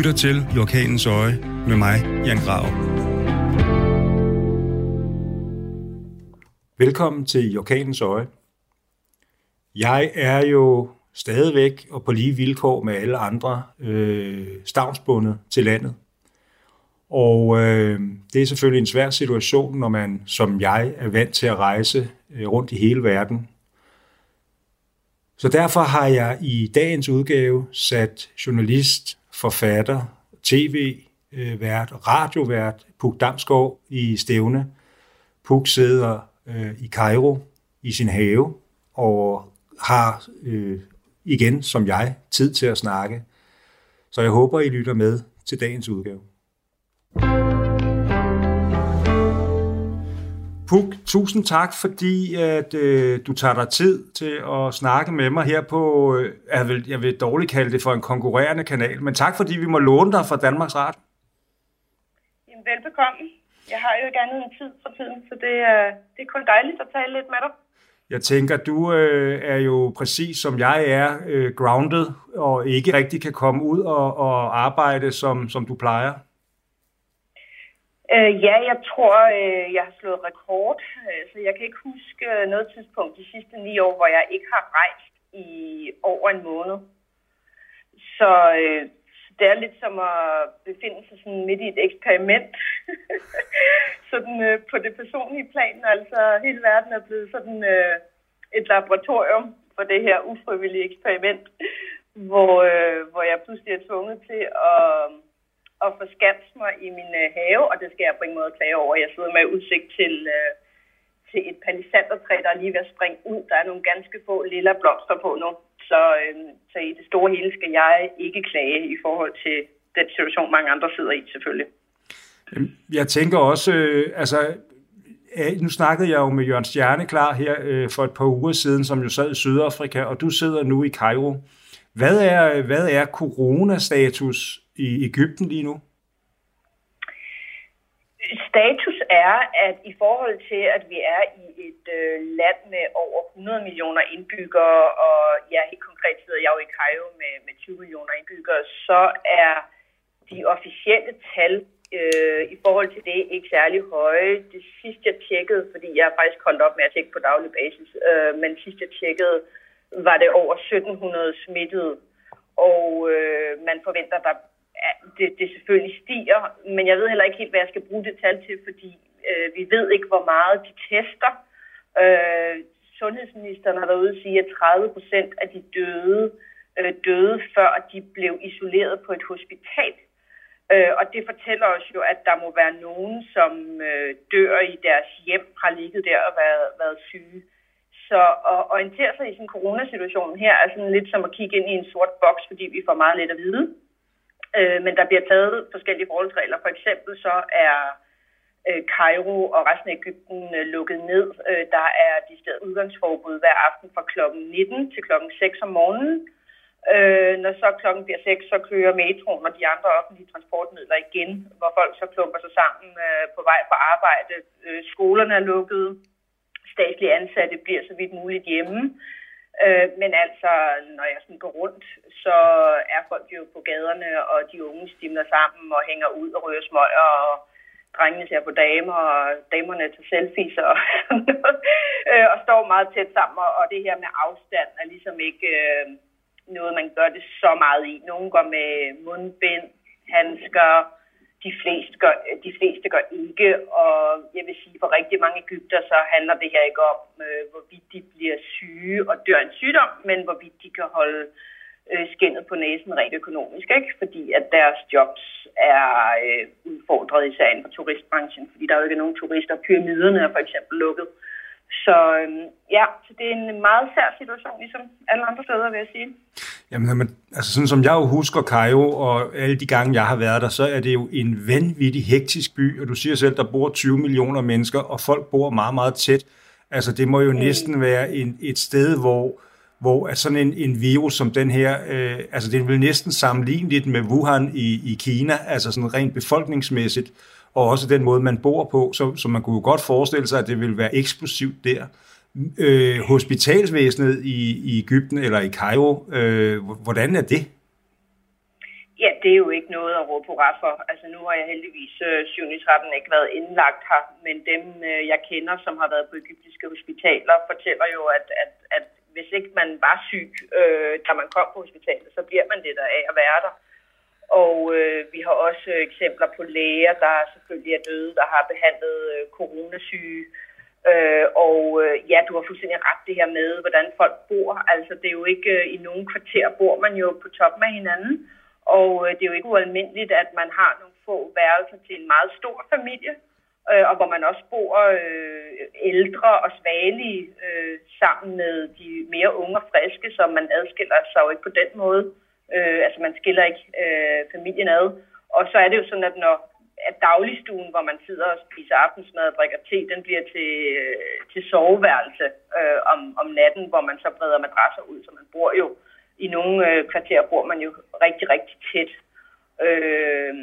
lytter til I Orkanens Øje med mig, Jan Grav. Velkommen til I Orkanens Øje. Jeg er jo stadigvæk og på lige vilkår med alle andre øh, stavnsbundet til landet. Og øh, det er selvfølgelig en svær situation, når man som jeg er vant til at rejse øh, rundt i hele verden. Så derfor har jeg i dagens udgave sat journalist, forfatter, tv-vært, øh, radiovært Puk Damsgaard i stævne. Puk sidder øh, i Cairo i sin have og har øh, igen, som jeg, tid til at snakke. Så jeg håber, I lytter med til dagens udgave. Puk, tusind tak, fordi at øh, du tager dig tid til at snakke med mig her på, øh, jeg, vil, jeg vil dårligt kalde det for en konkurrerende kanal, men tak fordi vi må låne dig fra Danmarks Radio. Jamen, velbekomme. Jeg har jo ikke andet en tid for tiden, så det er, det er kun dejligt at tale lidt med dig. Jeg tænker, du øh, er jo præcis som jeg er, øh, grounded, og ikke rigtig kan komme ud og, og arbejde, som, som du plejer. Øh, ja, jeg tror, øh, jeg har slået rekord. Øh, så jeg kan ikke huske øh, noget tidspunkt de sidste ni år, hvor jeg ikke har rejst i over en måned. Så øh, det er lidt som at befinde sig sådan midt i et eksperiment. sådan øh, på det personlige plan. Altså hele verden er blevet sådan øh, et laboratorium for det her ufrivillige eksperiment, hvor, øh, hvor jeg pludselig er tvunget til at at forskanse mig i min øh, have, og det skal jeg på ingen måde klage over. Jeg sidder med udsigt til, øh, til et palisandertræ, der er lige ved at springe ud. Der er nogle ganske få lille blomster på nu. Så, øh, så i det store hele skal jeg ikke klage i forhold til den situation, mange andre sidder i selvfølgelig. Øhm, jeg tænker også, øh, altså nu snakkede jeg jo med Jørgen Stjerneklar her øh, for et par uger siden, som jo sad i Sydafrika, og du sidder nu i Cairo. Hvad er, hvad er coronastatus i Ægypten lige nu? Status er, at i forhold til, at vi er i et øh, land med over 100 millioner indbyggere, og ja, helt konkret sidder jeg jo i Cairo med, med 20 millioner indbyggere, så er de officielle tal øh, i forhold til det ikke særlig høje. Det sidste jeg tjekkede, fordi jeg har faktisk holdt op med at tjekke på daglig basis, øh, men sidst jeg tjekkede, var det over 1700 smittede, og øh, man forventer, der det, det selvfølgelig stiger, men jeg ved heller ikke helt, hvad jeg skal bruge det tal til, fordi øh, vi ved ikke, hvor meget de tester. Øh, sundhedsministeren har været ude og sige, at 30 procent af de døde øh, døde, før de blev isoleret på et hospital. Øh, og det fortæller os jo, at der må være nogen, som øh, dør i deres hjem, har ligget der og været, været syge. Så at orientere sig i sådan en coronasituation her er sådan lidt som at kigge ind i en sort boks, fordi vi får meget lidt at vide. Øh, men der bliver taget forskellige forholdsregler. For eksempel så er øh, Cairo og resten af Ægypten øh, lukket ned. Øh, der er de steder udgangsforbud hver aften fra klokken 19 til klokken 6 om morgenen. Øh, når så klokken bliver 6, så kører metroen og de andre offentlige transportmidler igen, hvor folk så klumper sig sammen øh, på vej på arbejde. Øh, skolerne er lukket. Statslige ansatte bliver så vidt muligt hjemme. Øh, men altså, når jeg sådan går rundt, så er folk jo på gaderne, og de unge stimler sammen og hænger ud og rører smøger, og drengene ser på damer, og damerne tager selfies og sådan noget, øh, og står meget tæt sammen, og det her med afstand er ligesom ikke øh, noget, man gør det så meget i. Nogle går med mundbind, handsker, de fleste, gør, de fleste gør ikke, og jeg vil sige, for rigtig mange Ægypter, så handler det her ikke om, øh, hvorvidt de bliver syge og dør en sygdom, men hvorvidt de kan holde øh, skinnet på næsen rent økonomisk, ikke? fordi at deres jobs er øh, udfordret især inden for turistbranchen, fordi der er jo ikke nogen turister. Pyramiderne er for eksempel lukket. Så øh, ja, så det er en meget sær situation, ligesom alle andre steder, vil jeg sige. Jamen, men, altså sådan som jeg jo husker Cairo, og alle de gange, jeg har været der, så er det jo en vanvittig hektisk by, og du siger selv, der bor 20 millioner mennesker, og folk bor meget, meget tæt. Altså, det må jo mm. næsten være en, et sted, hvor, hvor at sådan en, en virus som den her, øh, altså det vil næsten sammenligneligt med Wuhan i, i Kina, altså sådan rent befolkningsmæssigt, og også den måde, man bor på, så, så man kunne jo godt forestille sig, at det ville være eksplosivt der øh, hospitalsvæsenet i, i Ægypten eller i Cairo. Øh, hvordan er det? Ja, det er jo ikke noget at råbe hurra for. Altså nu har jeg heldigvis øh, 7. 13 ikke været indlagt her, men dem øh, jeg kender, som har været på egyptiske hospitaler, fortæller jo, at, at, at hvis ikke man var syg, øh, da man kom på hospitalet, så bliver man det der af at være der. Og øh, vi har også øh, eksempler på læger, der selvfølgelig er døde, der har behandlet øh, coronasyge. Øh, og øh, ja, du har fuldstændig ret det her med, hvordan folk bor. Altså det er jo ikke, øh, i nogen kvarter bor man jo på toppen af hinanden. Og øh, det er jo ikke ualmindeligt, at man har nogle få værelser til en meget stor familie, øh, og hvor man også bor øh, ældre og svagelige øh, sammen med de mere unge og friske, så man adskiller sig jo ikke på den måde. Øh, altså man skiller ikke øh, familien ad. Og så er det jo sådan, at når at dagligstuen, hvor man sidder og spiser aftensmad og drikker te, den bliver til, øh, til soveværelse øh, om, om natten, hvor man så breder madrasser ud, så man bor jo i nogle øh, kvarterer bor man jo rigtig, rigtig tæt. Øh,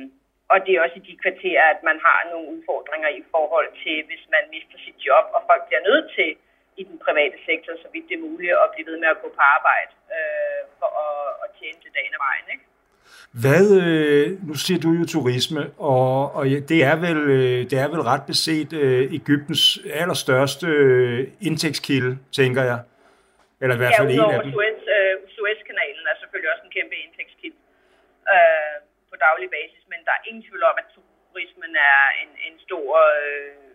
og det er også i de kvarterer, at man har nogle udfordringer i forhold til, hvis man mister sit job, og folk bliver nødt til i den private sektor, så vidt det er muligt, at blive ved med at gå på arbejde øh, for at, at tjene til dagen af vejen. Ikke? Hvad, øh, nu siger du jo turisme, og, og det, er vel, øh, det er vel ret beset øh, Ægyptens allerstørste indtægtskilde, tænker jeg. Eller i hvert fald ja, en af dem. Suez, øh, Suezkanalen er selvfølgelig også en kæmpe indtægtskilde øh, på daglig basis, men der er ingen tvivl om, at turismen er en, en stor øh,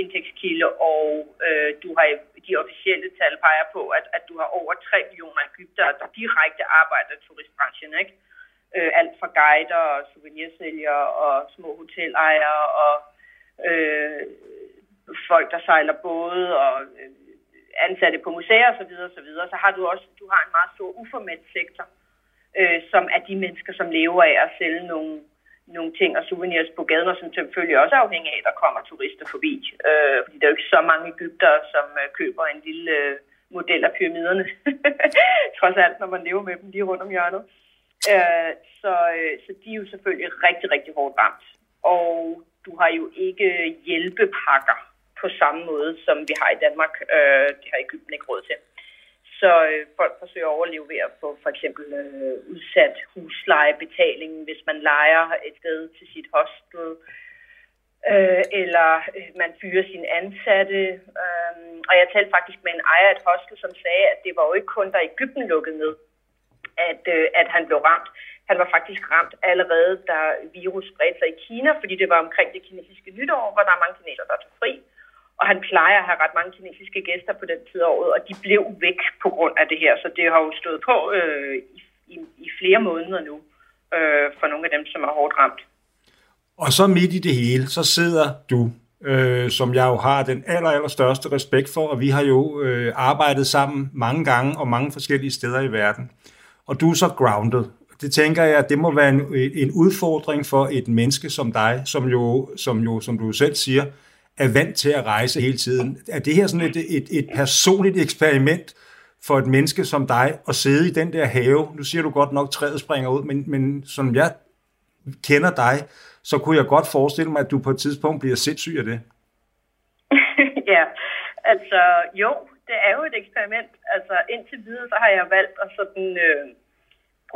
indtægtskilde, og øh, du har de officielle tal peger på, at, at du har over 3 millioner Ægypter, der direkte arbejder i turistbranchen, ikke? Øh, alt fra guider og souvenirsælgere og små hotelejere og øh, folk, der sejler både og øh, ansatte på museer osv., så, videre, så har du også du har en meget stor uformel sektor, øh, som er de mennesker, som lever af at sælge nogle, nogle ting og souvenirs på gaden, og som selvfølgelig også er afhængig af, at der kommer turister forbi. Øh, fordi der er jo ikke så mange Ægypter, som øh, køber en lille øh, model af pyramiderne. Trods alt, når man lever med dem lige rundt om hjørnet. Øh, så, øh, så de er jo selvfølgelig rigtig, rigtig hårdt ramt. Og du har jo ikke hjælpepakker på samme måde, som vi har i Danmark. Øh, det har Ægypten ikke råd til. Så øh, folk forsøger at overleve ved at få for eksempel øh, udsat huslejebetalingen, hvis man leger et sted til sit hostel, øh, eller øh, man fyrer sin ansatte. Øh, og jeg talte faktisk med en ejer af et hostel, som sagde, at det var jo ikke kun, der Ægypten lukkede ned, at, øh, at han blev ramt. Han var faktisk ramt allerede, da virus spredte sig i Kina, fordi det var omkring det kinesiske nytår, hvor der er mange kineser, der tog fri. Og han plejer at have ret mange kinesiske gæster på den tid af året, og de blev væk på grund af det her. Så det har jo stået på øh, i, i, flere måneder nu øh, for nogle af dem, som er hårdt ramt. Og så midt i det hele, så sidder du, øh, som jeg jo har den aller, aller største respekt for, og vi har jo øh, arbejdet sammen mange gange og mange forskellige steder i verden. Og du er så grounded. Det tænker jeg, det må være en, en udfordring for et menneske som dig, som jo, som jo, som du selv siger, er vant til at rejse hele tiden. Er det her sådan et, et, et personligt eksperiment for et menneske som dig at sidde i den der have? Nu siger du godt nok, træet springer ud, men, men som jeg kender dig, så kunne jeg godt forestille mig, at du på et tidspunkt bliver sindssyg af det. ja, altså jo, det er jo et eksperiment. Altså indtil videre, så har jeg valgt at sådan... Øh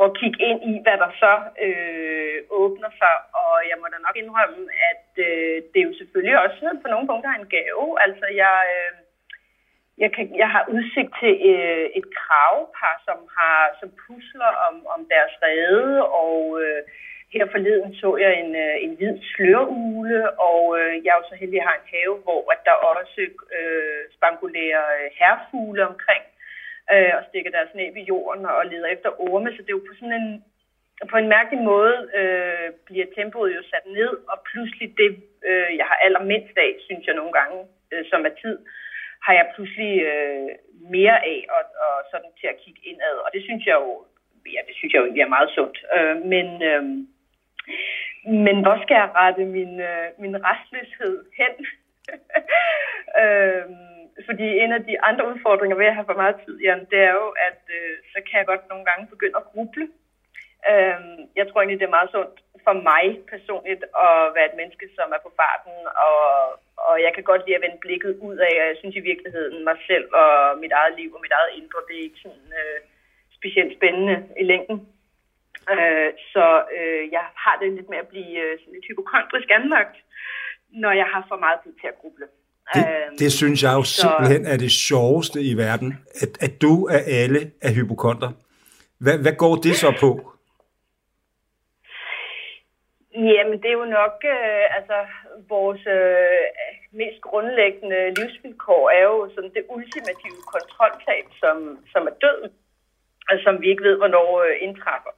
prøve at kigge ind i, hvad der så øh, åbner sig. Og jeg må da nok indrømme, at øh, det er jo selvfølgelig også på nogle punkter en gave. Altså jeg, øh, jeg, kan, jeg har udsigt til øh, et kravpar, som har som pusler om, om deres rede, og øh, her forleden så jeg en, øh, en hvid slørugle, og øh, jeg er jo så heldig, at jeg har en have, hvor at der også øh, spangulerer øh, herfugle omkring øh, og stikker deres næb i jorden og leder efter orme. Så det er jo på sådan en, på en mærkelig måde øh, bliver tempoet jo sat ned, og pludselig det, øh, jeg har allermindst af, synes jeg nogle gange, øh, som er tid, har jeg pludselig øh, mere af og, og sådan til at kigge indad. Og det synes jeg jo, ja, det synes jeg jo egentlig er meget sundt. Øh, men, øh, men hvor skal jeg rette min, øh, min restløshed hen? øh, fordi en af de andre udfordringer ved at have for meget tid, Jan, det er jo, at øh, så kan jeg godt nogle gange begynde at gruble. Øh, jeg tror egentlig, det er meget sundt for mig personligt at være et menneske, som er på farten, og, og jeg kan godt lide at vende blikket ud af, og jeg synes i virkeligheden mig selv og mit eget liv og mit eget indre, det er ikke sådan øh, specielt spændende i længden. Øh, så øh, jeg har det lidt med at blive øh, sådan lidt hypokondrisk anlagt, når jeg har for meget tid til at gruble. Det, øhm, det synes jeg jo så, simpelthen er det sjoveste i verden, at, at du af alle er hypokonter. Hvad, hvad går det så på? Jamen, det er jo nok, øh, altså, vores øh, mest grundlæggende livsvilkår er jo sådan det ultimative kontroltab, som, som er døden, og som vi ikke ved, hvornår øh, indtræffer.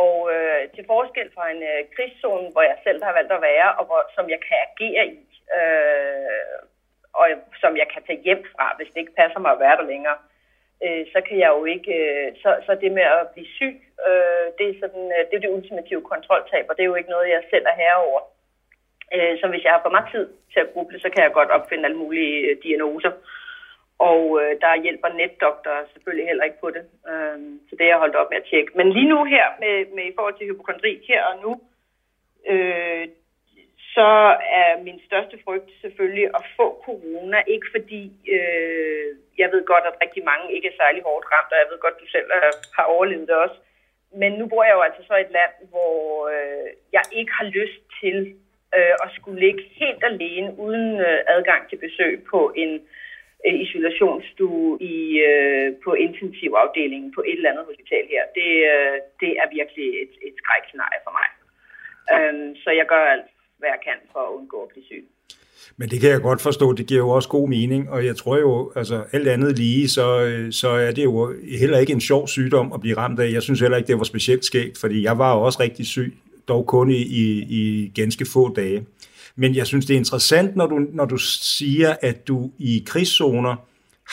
Og øh, til forskel fra en øh, krigszone, hvor jeg selv har valgt at være, og hvor, som jeg kan agere i, øh, og som jeg kan tage hjem fra, hvis det ikke passer mig at være der længere, øh, så kan jeg jo ikke, øh, så, så det med at blive syg, øh, det, er sådan, øh, det er det ultimative kontroltab, og det er jo ikke noget, jeg selv er herover. Øh, så hvis jeg har for meget tid til at gruble, så kan jeg godt opfinde alle mulige øh, diagnoser. Og øh, der hjælper netdoktorer selvfølgelig heller ikke på det. Øh, så det er jeg holdt op med at tjekke. Men lige nu her, med, med i forhold til hypokondri, her og nu, øh, så er min største frygt selvfølgelig at få corona. Ikke fordi, øh, jeg ved godt, at rigtig mange ikke er særlig hårdt ramt, og jeg ved godt, du selv har overlevet det også. Men nu bor jeg jo altså så i et land, hvor øh, jeg ikke har lyst til øh, at skulle ligge helt alene uden øh, adgang til besøg på en øh, isolationsstue i, øh, på intensivafdelingen på et eller andet hospital her. Det, øh, det er virkelig et, et skrækscenarie for mig. Øh, så jeg gør alt, hvad jeg kan for at undgå at blive syg. Men det kan jeg godt forstå, det giver jo også god mening, og jeg tror jo, altså alt andet lige, så, så er det jo heller ikke en sjov sygdom at blive ramt af. Jeg synes heller ikke, det var specielt skægt, fordi jeg var jo også rigtig syg, dog kun i, i, i ganske få dage. Men jeg synes, det er interessant, når du, når du siger, at du i krigszoner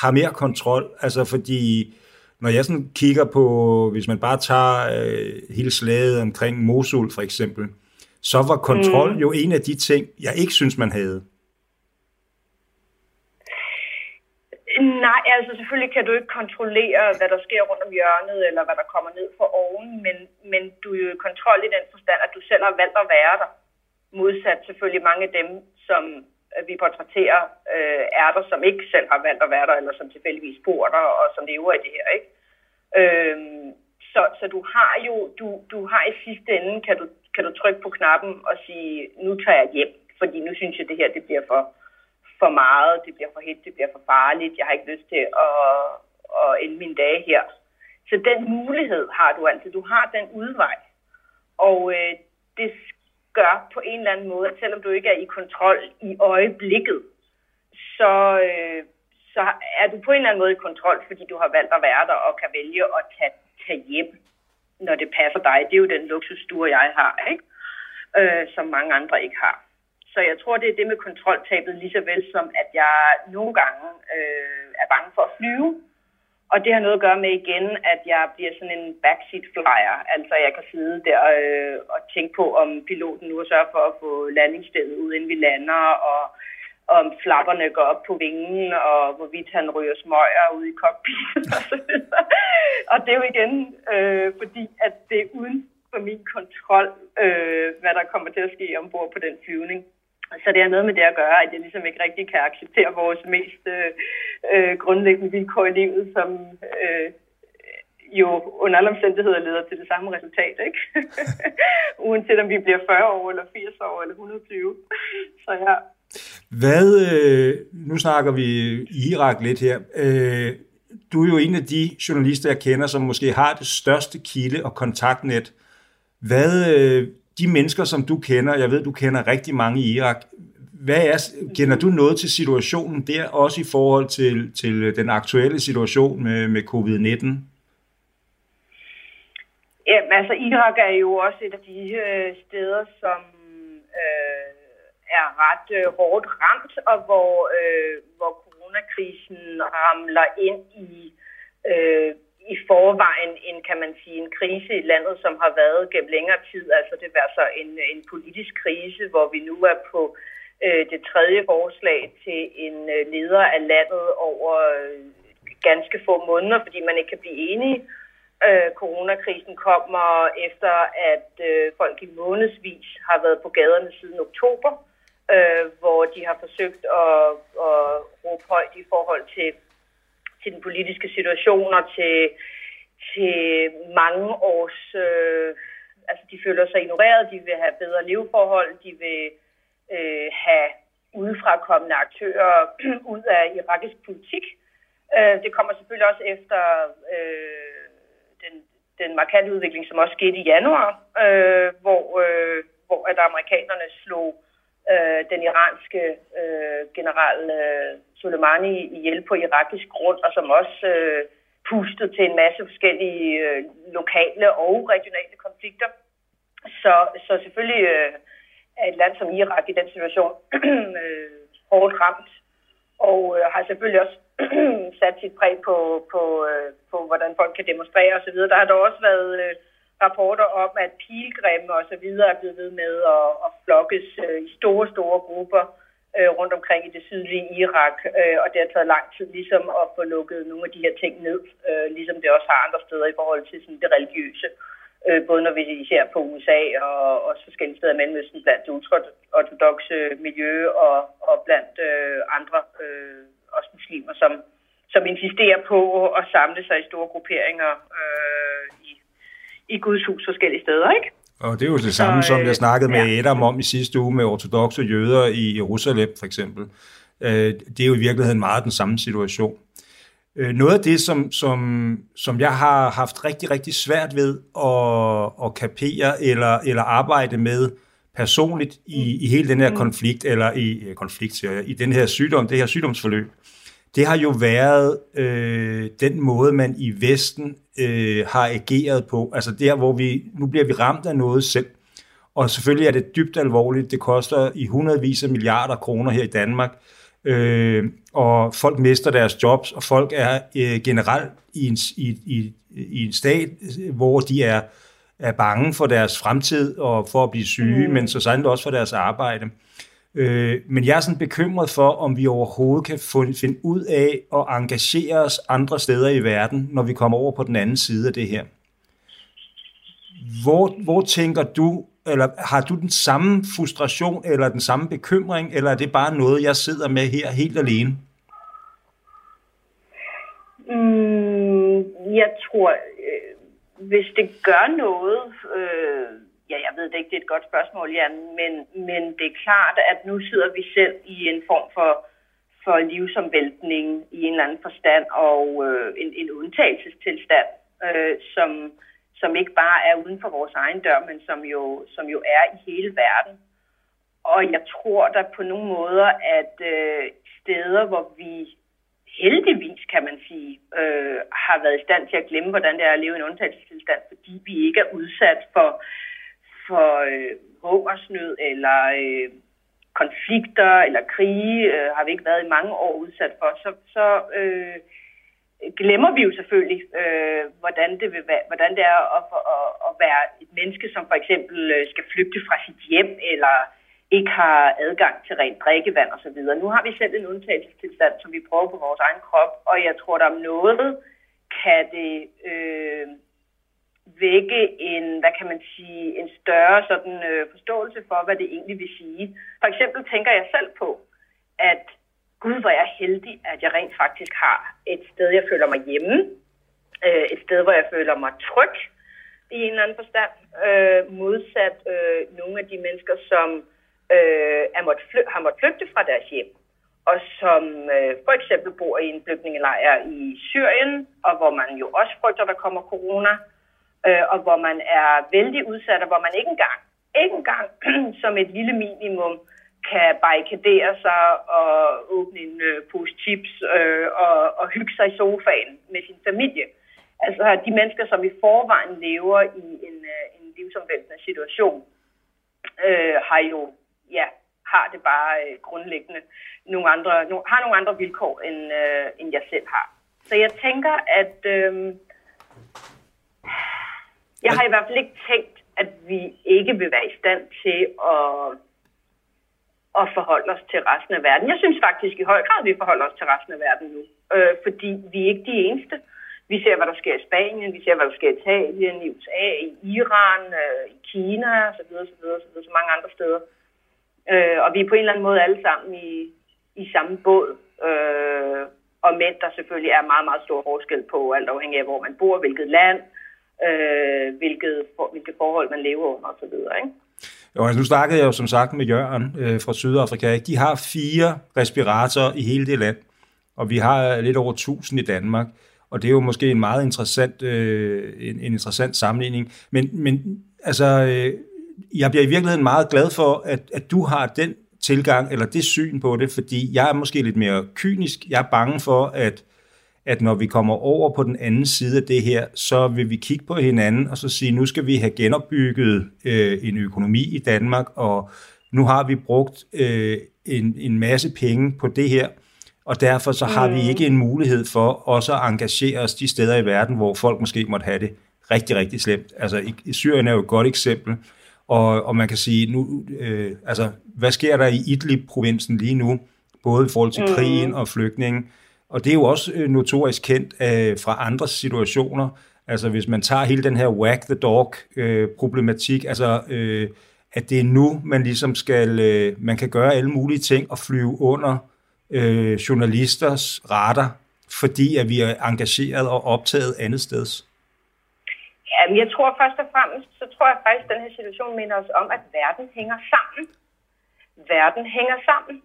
har mere kontrol, altså fordi når jeg sådan kigger på, hvis man bare tager øh, hele slaget omkring Mosul for eksempel, så var kontrol mm. jo en af de ting, jeg ikke synes, man havde. Nej, altså selvfølgelig kan du ikke kontrollere, hvad der sker rundt om hjørnet, eller hvad der kommer ned fra oven, men, men du er jo i kontrol i den forstand, at du selv har valgt at være der. Modsat selvfølgelig mange af dem, som øh, vi portrætterer, øh, er der, som ikke selv har valgt at være der, eller som tilfældigvis bor der, og som lever i det her. Ikke? Øhm, så, så du har jo, du, du har i sidste ende, kan du, kan du trykke på knappen og sige, nu tager jeg hjem, fordi nu synes jeg, det her det bliver for, for meget, det bliver for hit, det bliver for farligt, jeg har ikke lyst til at, at ende mine dage her. Så den mulighed har du altid. Du har den udvej. Og øh, det gør på en eller anden måde, at selvom du ikke er i kontrol i øjeblikket, så, øh, så er du på en eller anden måde i kontrol, fordi du har valgt at være der og kan vælge at tage, tage hjem, når det passer dig. Det er jo den luksusstue, jeg har, ikke? Øh, som mange andre ikke har. Så jeg tror, det er det med kontroltabet lige så vel som, at jeg nogle gange øh, er bange for at flyve. Og det har noget at gøre med igen, at jeg bliver sådan en backseat flyer. Altså jeg kan sidde der øh, og tænke på, om piloten nu har sørget for at få landingsstedet ud, inden vi lander, og om flapperne går op på vingen, og hvorvidt han ryger smøger ud i cockpit og så Og det er jo igen, øh, fordi at det er uden for min kontrol, øh, hvad der kommer til at ske ombord på den flyvning. Så det har noget med det at gøre, at jeg ligesom ikke rigtig kan acceptere vores mest øh, øh grundlæggende vilkår i livet, som øh, jo under alle omstændigheder leder til det samme resultat, ikke? Uanset om vi bliver 40 år, eller 80 år, eller 120. Så ja. Hvad, øh, nu snakker vi Irak lidt her. Øh, du er jo en af de journalister, jeg kender, som måske har det største kilde og kontaktnet. Hvad, øh, de mennesker, som du kender, jeg ved, du kender rigtig mange i Irak, hvad er, kender du noget til situationen der, også i forhold til, til øh, den aktuelle situation med, med covid-19? Ja, altså Irak er jo også et af de øh, steder, som øh, er ret øh, hårdt ramt, og hvor, øh, hvor coronakrisen ramler ind i øh, i forvejen en, kan man sige, en krise i landet, som har været gennem længere tid. Altså det var så en, en politisk krise, hvor vi nu er på øh, det tredje forslag til en øh, leder af landet over øh, ganske få måneder, fordi man ikke kan blive enige. Øh, coronakrisen kommer efter, at øh, folk i månedsvis har været på gaderne siden oktober, øh, Øh, hvor de har forsøgt at, at råbe højt i forhold til til den politiske situation og til, til mange års øh, altså, føler sig ignoreret, de vil have bedre leveforhold, de vil øh, have udefrakommende aktører ud af irakisk politik. Øh, det kommer selvfølgelig også efter øh, den, den markante udvikling, som også skete i januar, øh, hvor, øh, hvor at amerikanerne slog øh, den iranske øh, general øh, Soleimani ihjel på irakisk grund, og som også øh, pustede til en masse forskellige øh, lokale og regionale konflikter. Så, så selvfølgelig øh, er et land som Irak i den situation øh, hårdt ramt, og øh, har selvfølgelig også sat sit præg på, på, øh, på, hvordan folk kan demonstrere osv. Der har dog også været øh, rapporter om, at pilgrimme og så videre er blevet ved med at, at flokkes øh, i store, store grupper øh, rundt omkring i det sydlige Irak, øh, og det har taget lang tid ligesom at få lukket nogle af de her ting ned, øh, ligesom det også har andre steder i forhold til sådan, det religiøse. Øh, både når vi ser på USA og også forskellige steder i Mellemøsten blandt det ultraortodoxe miljø og, og blandt øh, andre øh, også muslimer, som, som insisterer på at samle sig i store grupperinger øh, i, Guds hus forskellige steder, ikke? Og det er jo det samme, så, som jeg snakkede med ja. Adam om i sidste uge med ortodoxe jøder i Jerusalem for eksempel. Øh, det er jo i virkeligheden meget den samme situation. Øh, noget af det, som, som, som jeg har haft rigtig, rigtig svært ved at, at kapere eller, eller arbejde med personligt i, i hele den her mm. konflikt, eller i konflikt, siger jeg, i den her sygdom, det her sygdomsforløb, det har jo været øh, den måde, man i Vesten øh, har ageret på. Altså der, hvor vi, nu bliver vi ramt af noget selv. Og selvfølgelig er det dybt alvorligt. Det koster i hundredvis af milliarder kroner her i Danmark. Øh, og folk mister deres jobs, og folk er øh, generelt i en, i, i, i en stat, hvor de er, er bange for deres fremtid og for at blive syge, mm. men så sandelig også for deres arbejde. Øh, men jeg er sådan bekymret for, om vi overhovedet kan finde ud af at engagere os andre steder i verden, når vi kommer over på den anden side af det her. Hvor, hvor tænker du, eller har du den samme frustration, eller den samme bekymring, eller er det bare noget, jeg sidder med her helt alene? Mm, jeg tror, øh, hvis det gør noget, øh, ja, jeg ved det ikke, det er et godt spørgsmål, Jan, men, men det er klart, at nu sidder vi selv i en form for, for livsomvæltning i en eller anden forstand, og øh, en, en undtagelsestilstand, øh, som, som ikke bare er uden for vores egen dør, men som jo, som jo er i hele verden. Og jeg tror der på nogle måder, at øh, steder, hvor vi heldigvis, kan man sige, øh, har været i stand til at glemme, hvordan det er at leve i en undtagelsestilstand, fordi vi ikke er udsat for, for øh, hungersnød eller øh, konflikter eller krige, øh, har vi ikke været i mange år udsat for, så, så øh, glemmer vi jo selvfølgelig, øh, hvordan, det vil være, hvordan det er at, at, at være et menneske, som for eksempel øh, skal flygte fra sit hjem, eller ikke har adgang til rent drikkevand osv. Nu har vi selv en undtagelsestilstand, som vi prøver på vores egen krop, og jeg tror, der om noget kan det øh, vække en, hvad kan man sige, en større sådan, øh, forståelse for, hvad det egentlig vil sige. For eksempel tænker jeg selv på, at gud, hvor jeg er heldig, at jeg rent faktisk har et sted, jeg føler mig hjemme. Øh, et sted, hvor jeg føler mig tryg i en eller anden forstand. Øh, modsat øh, nogle af de mennesker, som øh, er måtte fly- har måttet flygte fra deres hjem og som øh, for eksempel bor i en flygtningelejr i Syrien, og hvor man jo også frygter, der kommer corona, øh, og hvor man er vældig udsat, og hvor man ikke engang, ikke engang som et lille minimum kan barrikadere sig og åbne en øh, pose chips øh, og, og hygge sig i sofaen med sin familie. Altså de mennesker, som i forvejen lever i en, øh, en livsomvæltende situation, øh, har jo, ja, har det bare øh, grundlæggende nogle andre, no, har nogle andre vilkår, end, øh, end jeg selv har. Så jeg tænker, at øh, jeg har i hvert fald ikke tænkt, at vi ikke vil være i stand til at at forholde os til resten af verden. Jeg synes faktisk i høj grad, at vi forholder os til resten af verden nu, øh, fordi vi er ikke de eneste. Vi ser, hvad der sker i Spanien, vi ser, hvad der sker i Italien, i USA, i Iran, øh, i Kina osv., osv., osv., så mange andre steder. Øh, og vi er på en eller anden måde alle sammen i, i samme båd. Øh, og mænd, der selvfølgelig er meget, meget stor forskel på, alt afhængig af, hvor man bor, hvilket land, øh, Øh, hvilket, for, hvilke forhold man lever under osv. Ikke? Jo, altså nu snakkede jeg jo som sagt med Jørgen øh, fra Sydafrika. De har fire respiratorer i hele det land, og vi har lidt over 1000 i Danmark. Og det er jo måske en meget interessant, øh, en, en interessant sammenligning. Men, men altså, øh, jeg bliver i virkeligheden meget glad for, at, at du har den tilgang, eller det syn på det, fordi jeg er måske lidt mere kynisk. Jeg er bange for, at, at når vi kommer over på den anden side af det her, så vil vi kigge på hinanden og så sige, nu skal vi have genopbygget øh, en økonomi i Danmark, og nu har vi brugt øh, en, en masse penge på det her, og derfor så har mm. vi ikke en mulighed for også at engagere os de steder i verden, hvor folk måske måtte have det rigtig, rigtig slemt. Altså i, Syrien er jo et godt eksempel, og, og man kan sige, nu, øh, altså, hvad sker der i Idlib-provinsen lige nu, både i forhold til mm. krigen og flygtningen, og det er jo også øh, notorisk kendt øh, fra andre situationer, altså hvis man tager hele den her whack the dog-problematik, øh, altså øh, at det er nu, man ligesom skal, øh, man kan gøre alle mulige ting og flyve under øh, journalisters radar, fordi at vi er engageret og optaget andet steds? Jamen, jeg tror først og fremmest, så tror jeg faktisk, at den her situation minder os om, at verden hænger sammen. Verden hænger sammen.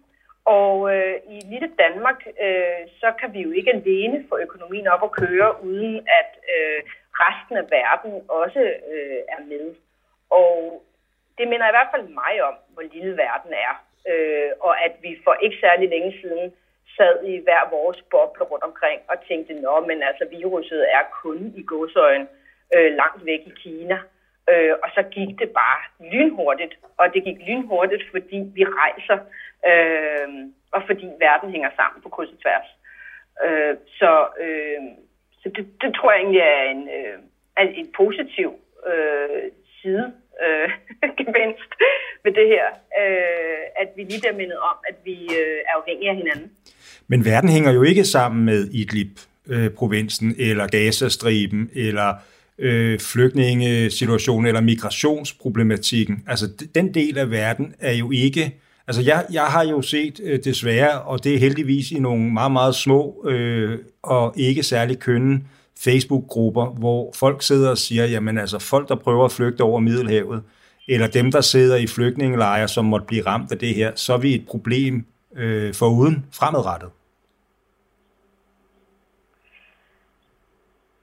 Og øh, i lille Danmark, øh, så kan vi jo ikke alene få økonomien op at køre, uden at øh, resten af verden også øh, er med. Og det minder i hvert fald mig om, hvor lille verden er øh, og at vi for ikke særlig længe siden sad i hver vores boble rundt omkring og tænkte, nå, men altså viruset er kun i godsøjen øh, langt væk i Kina. Øh, og så gik det bare lynhurtigt, og det gik lynhurtigt, fordi vi rejser, øh, og fordi verden hænger sammen på kryds og tværs. Øh, så øh, så det, det tror jeg egentlig er en, øh, er en positiv øh, side øh, gevinst ved det her, øh, at vi lige bliver mindet om, at vi øh, er afhængige af hinanden. Men verden hænger jo ikke sammen med Idlib-provinsen, øh, eller Gazastriben, eller øh, flygtningesituationen, eller migrationsproblematikken. Altså, den del af verden er jo ikke... Altså, jeg, jeg har jo set øh, desværre, og det er heldigvis i nogle meget, meget små øh, og ikke særlig kønne Facebook-grupper, hvor folk sidder og siger, jamen altså folk, der prøver at flygte over Middelhavet, eller dem, der sidder i flygtningelejre, som måtte blive ramt af det her, så er vi et problem øh, for uden fremadrettet.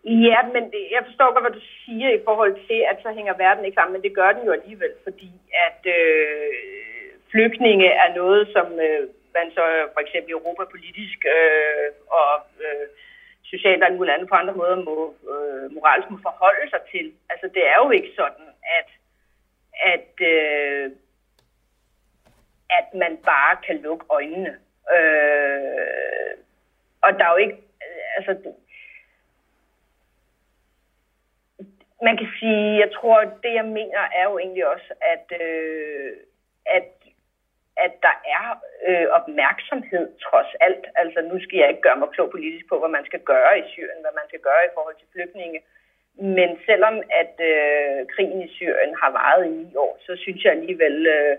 Ja, men det, jeg forstår godt, hvad du siger i forhold til, at så hænger verden ikke sammen, men det gør den jo alligevel, fordi at øh, flygtninge er noget, som øh, man så for eksempel europapolitisk øh, og øh, socialt og muligt andet på andre måder må, øh, moralsk må forholde sig til. Altså det er jo ikke sådan, at, at, øh, at man bare kan lukke øjnene. Øh, og der er jo ikke, øh, altså man kan sige, jeg tror, det jeg mener er jo egentlig også, at, øh, at at der er øh, opmærksomhed trods alt. Altså nu skal jeg ikke gøre mig klog politisk på, hvad man skal gøre i Syrien, hvad man skal gøre i forhold til flygtninge. Men selvom at øh, krigen i Syrien har varet i ni år, så synes jeg alligevel, øh,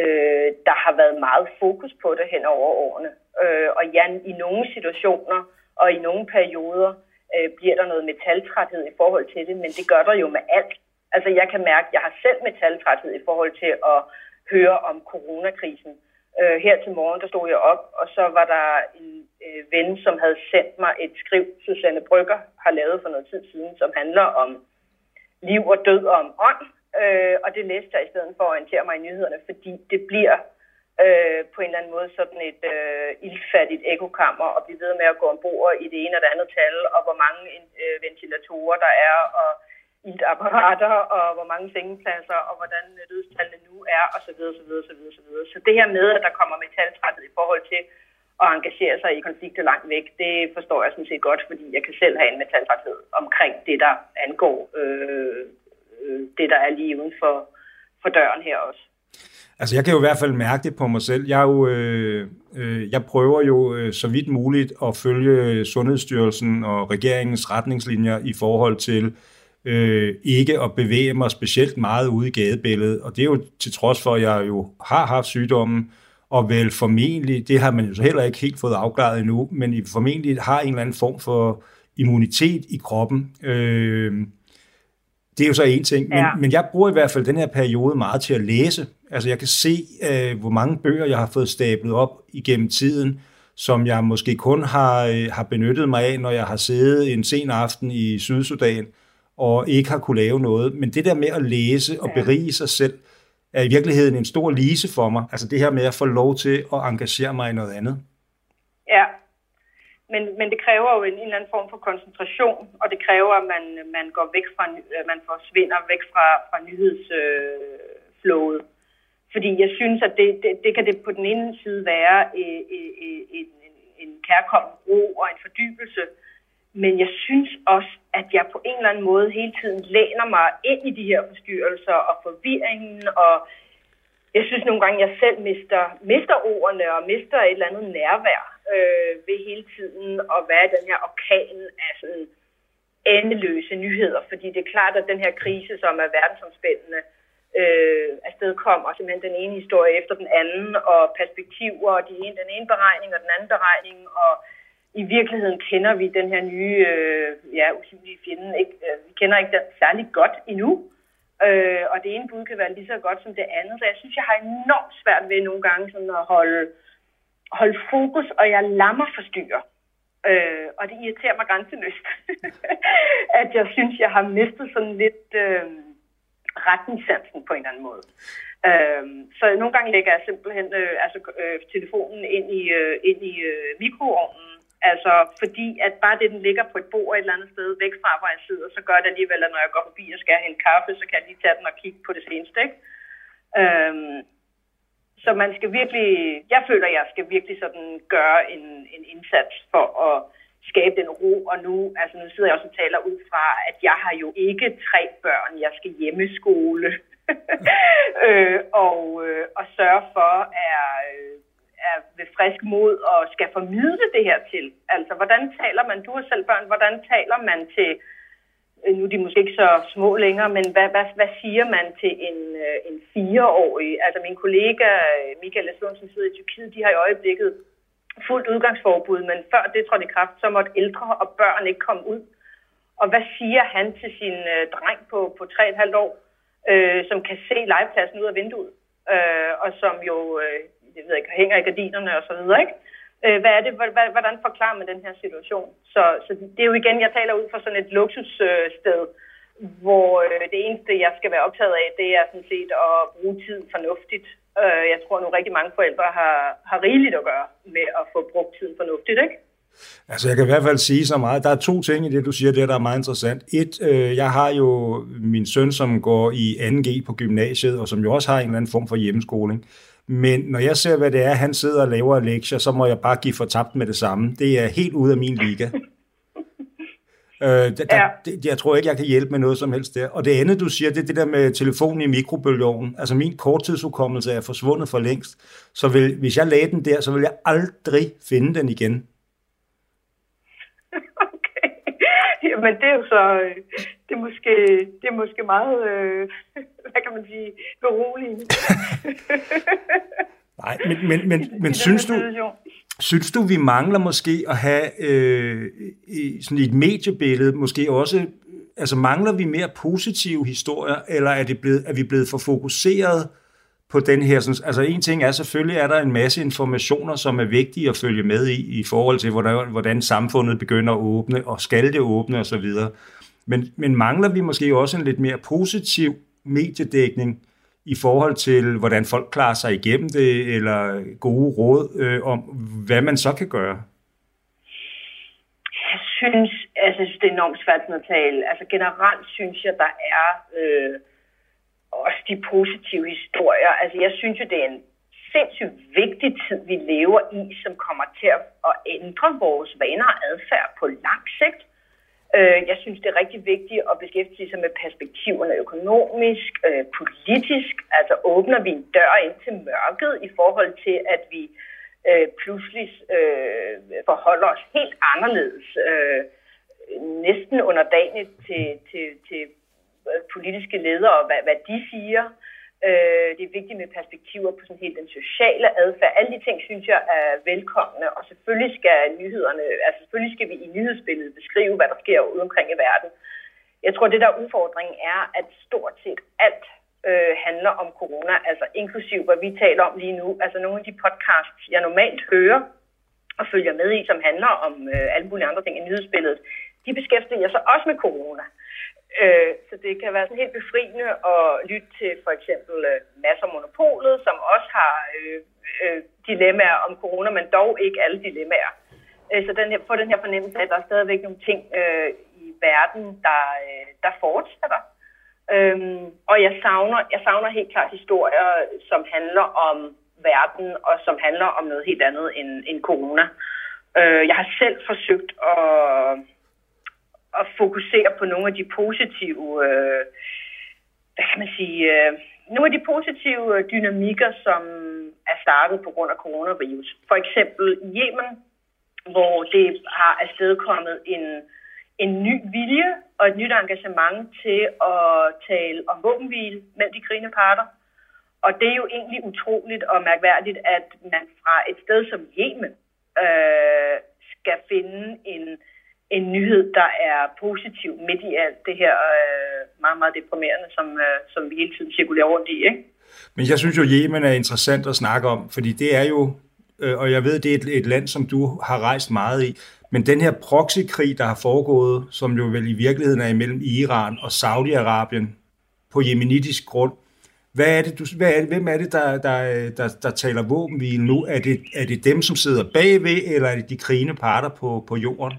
øh, der har været meget fokus på det hen over årene. Øh, og ja, i nogle situationer og i nogle perioder øh, bliver der noget metaltræthed i forhold til det, men det gør der jo med alt. Altså jeg kan mærke, at jeg har selv metaltræthed i forhold til at høre om coronakrisen. Øh, her til morgen, der stod jeg op, og så var der en øh, ven, som havde sendt mig et skriv, Susanne Brygger har lavet for noget tid siden, som handler om liv og død og om ånd. Øh, og det læste jeg i stedet for at orientere mig i nyhederne, fordi det bliver øh, på en eller anden måde sådan et øh, ildfattigt ekokammer og blive ved med at gå ombord i det ene og det andet tal, og hvor mange øh, ventilatorer der er, og iltapparater, og hvor mange sengepladser, og hvordan dødstallene nu er, og så videre, så videre, så videre, så videre. Så det her med, at der kommer metaltræthed i forhold til at engagere sig i konflikter langt væk, det forstår jeg sådan set godt, fordi jeg kan selv have en metaltræthed omkring det, der angår øh, øh, det, der er lige uden for, for døren her også. Altså jeg kan jo i hvert fald mærke det på mig selv. Jeg, er jo, øh, øh, jeg prøver jo øh, så vidt muligt at følge Sundhedsstyrelsen og regeringens retningslinjer i forhold til øh, ikke at bevæge mig specielt meget ude i gadebilledet. Og det er jo til trods for, at jeg jo har haft sygdommen, og vel formentlig, det har man jo så heller ikke helt fået afklaret endnu, men I formentlig har en eller anden form for immunitet i kroppen. Øh, Det er jo så en ting, men, ja. men jeg bruger i hvert fald den her periode meget til at læse. Altså jeg kan se, øh, hvor mange bøger jeg har fået stablet op igennem tiden, som jeg måske kun har, øh, har benyttet mig af, når jeg har siddet en sen aften i Sydsudan og ikke har kunne lave noget. Men det der med at læse og berige sig selv, er i virkeligheden en stor lise for mig. Altså det her med at få lov til at engagere mig i noget andet. Ja, men, men det kræver jo en, en eller anden form for koncentration, og det kræver, at man, man går væk fra, man forsvinder væk fra, fra nyhedsflowet. Øh, Fordi jeg synes, at det, det, det kan det på den ene side være en, en, en, en kærkommen ro og en fordybelse, men jeg synes også, at jeg på en eller anden måde hele tiden læner mig ind i de her forstyrrelser og forvirringen, og jeg synes nogle gange, at jeg selv mister, mister ordene og mister et eller andet nærvær øh, ved hele tiden at være den her orkan af sådan endeløse nyheder, fordi det er klart, at den her krise, som er verdensomspændende, øh, afstedkommer simpelthen den ene historie efter den anden, og perspektiver, og de ene, den ene beregning og den anden beregning, og i virkeligheden kender vi den her nye, øh, ja, usynlige fjende, ikke? Øh, vi kender ikke den særlig godt endnu, øh, og det ene bud kan være lige så godt som det andet, så jeg synes, jeg har enormt svært ved nogle gange sådan at holde, holde fokus, og jeg lammer forstyrrer. forstyrre. Øh, og det irriterer mig grænseløst, at jeg synes, jeg har mistet sådan lidt øh, retningssansen på en eller anden måde. Øh, så nogle gange lægger jeg simpelthen øh, altså, øh, telefonen ind i, øh, ind i øh, mikroovnen, Altså, fordi at bare det, den ligger på et bord et eller andet sted væk fra, hvor jeg sidder, så gør det alligevel, at når jeg går forbi og skal have en kaffe, så kan jeg lige tage den og kigge på det seneste, ikke? Øhm, så man skal virkelig, jeg føler, jeg skal virkelig sådan gøre en, en indsats for at skabe den ro, og nu, altså nu sidder jeg også og taler ud fra, at jeg har jo ikke tre børn, jeg skal hjemmeskole, øh, og, øh, og sørge for, at øh, er ved frisk mod og skal formidle det her til. Altså, hvordan taler man, du har selv børn, hvordan taler man til, øh, nu er de måske ikke så små længere, men hvad, hvad, hvad siger man til en, øh, en fireårig? Altså, min kollega øh, Michael Eslund, som sidder i Tyrkiet, de har i øjeblikket fuldt udgangsforbud, men før det trådte i kraft, så måtte ældre og børn ikke komme ud. Og hvad siger han til sin øh, dreng på, på 3,5 år, øh, som kan se legepladsen ud af vinduet, øh, og som jo øh, jeg ved ikke, hænger i gardinerne og så videre, ikke? Øh, hvad er det, hvordan forklarer man den her situation? Så, så det er jo igen, jeg taler ud fra sådan et luksussted, hvor øh, det eneste, jeg skal være optaget af, det er sådan set at bruge tid fornuftigt. Øh, jeg tror nu rigtig mange forældre har, har rigeligt at gøre med at få brugt tiden fornuftigt, ikke? Altså jeg kan i hvert fald sige så meget. Der er to ting i det, du siger, det der er meget interessant. Et, øh, jeg har jo min søn, som går i 2G på gymnasiet, og som jo også har en eller anden form for hjemmeskoling. Men når jeg ser, hvad det er, han sidder og laver lektier, så må jeg bare give for tabt med det samme. Det er helt ude af min liga. øh, der, ja. der, jeg tror ikke, jeg kan hjælpe med noget som helst der. Og det andet, du siger, det er det der med telefonen i mikrobølgeovnen. Altså min korttidshukommelse er forsvundet for længst. Så vil, hvis jeg lagde den der, så vil jeg aldrig finde den igen. men det er jo så, øh, det er måske, det er måske meget, øh, hvad kan man sige, beroligende. Nej, men, men, men, men synes du, synes du, vi mangler måske at have øh, sådan et mediebillede, måske også, altså mangler vi mere positive historier, eller er, det blevet, er vi blevet for fokuseret på den her. Sådan, altså en ting er, selvfølgelig er der en masse informationer, som er vigtige at følge med i, i forhold til, hvordan, hvordan samfundet begynder at åbne, og skal det åbne osv. Men, men mangler vi måske også en lidt mere positiv mediedækning i forhold til, hvordan folk klarer sig igennem det, eller gode råd øh, om, hvad man så kan gøre? Jeg synes, altså, jeg synes det er enormt svært at tale. Altså generelt synes jeg, der er... Øh, også de positive historier. Altså, jeg synes jo, det er en sindssygt vigtig tid, vi lever i, som kommer til at ændre vores vaner og adfærd på lang sigt. Øh, jeg synes, det er rigtig vigtigt at beskæftige sig med perspektiverne økonomisk, øh, politisk. Altså åbner vi en dør ind til mørket i forhold til, at vi øh, pludselig øh, forholder os helt anderledes, øh, næsten underdanigt til, til, til Øh, politiske ledere, hvad, hvad de siger. Øh, det er vigtigt med perspektiver på sådan helt den sociale adfærd. Alle de ting synes jeg er velkomne, og selvfølgelig skal nyhederne, altså selvfølgelig skal vi i nyhedsbilledet beskrive, hvad der sker ude omkring i verden. Jeg tror, det der udfordring er, at stort set alt øh, handler om corona, altså inklusiv hvad vi taler om lige nu. Altså nogle af de podcasts, jeg normalt hører og følger med i, som handler om øh, alle mulige andre ting i nyhedsbilledet, de beskæftiger sig også med corona. Øh, Øh, så det kan være sådan helt befriende at lytte til for eksempel øh, Masser Monopolet, som også har øh, øh, dilemmaer om corona, men dog ikke alle dilemmaer. Øh, så den her, få den her fornemmelse af, at der er stadigvæk nogle ting øh, i verden, der, øh, der fortsætter. Øhm, og jeg savner, jeg savner helt klart historier, som handler om verden, og som handler om noget helt andet end, end corona. Øh, jeg har selv forsøgt at, at fokusere på nogle af de positive, øh, hvad kan man sige, øh, nogle af de positive øh, dynamikker, som er startet på grund af coronavirus. For eksempel i Yemen, hvor det har afstedkommet en en ny vilje og et nyt engagement til at tale om våbenhvile mellem de krigende parter. Og det er jo egentlig utroligt og mærkværdigt, at man fra et sted som Yemen øh, skal finde en, en nyhed, der er positiv midt i alt det her øh, meget, meget deprimerende, som, øh, som vi hele tiden cirkulerer rundt i. Ikke? Men jeg synes jo, Yemen er interessant at snakke om, fordi det er jo, øh, og jeg ved, det er et, et land, som du har rejst meget i, men den her proxykrig, der har foregået, som jo vel i virkeligheden er imellem Iran og Saudi-Arabien på jemenitisk grund, hvad er det, du, hvad er det, hvem er det, der, der, der, der taler våbenhvile nu? Er det, er det dem, som sidder bagved, eller er det de krigende parter på, på jorden?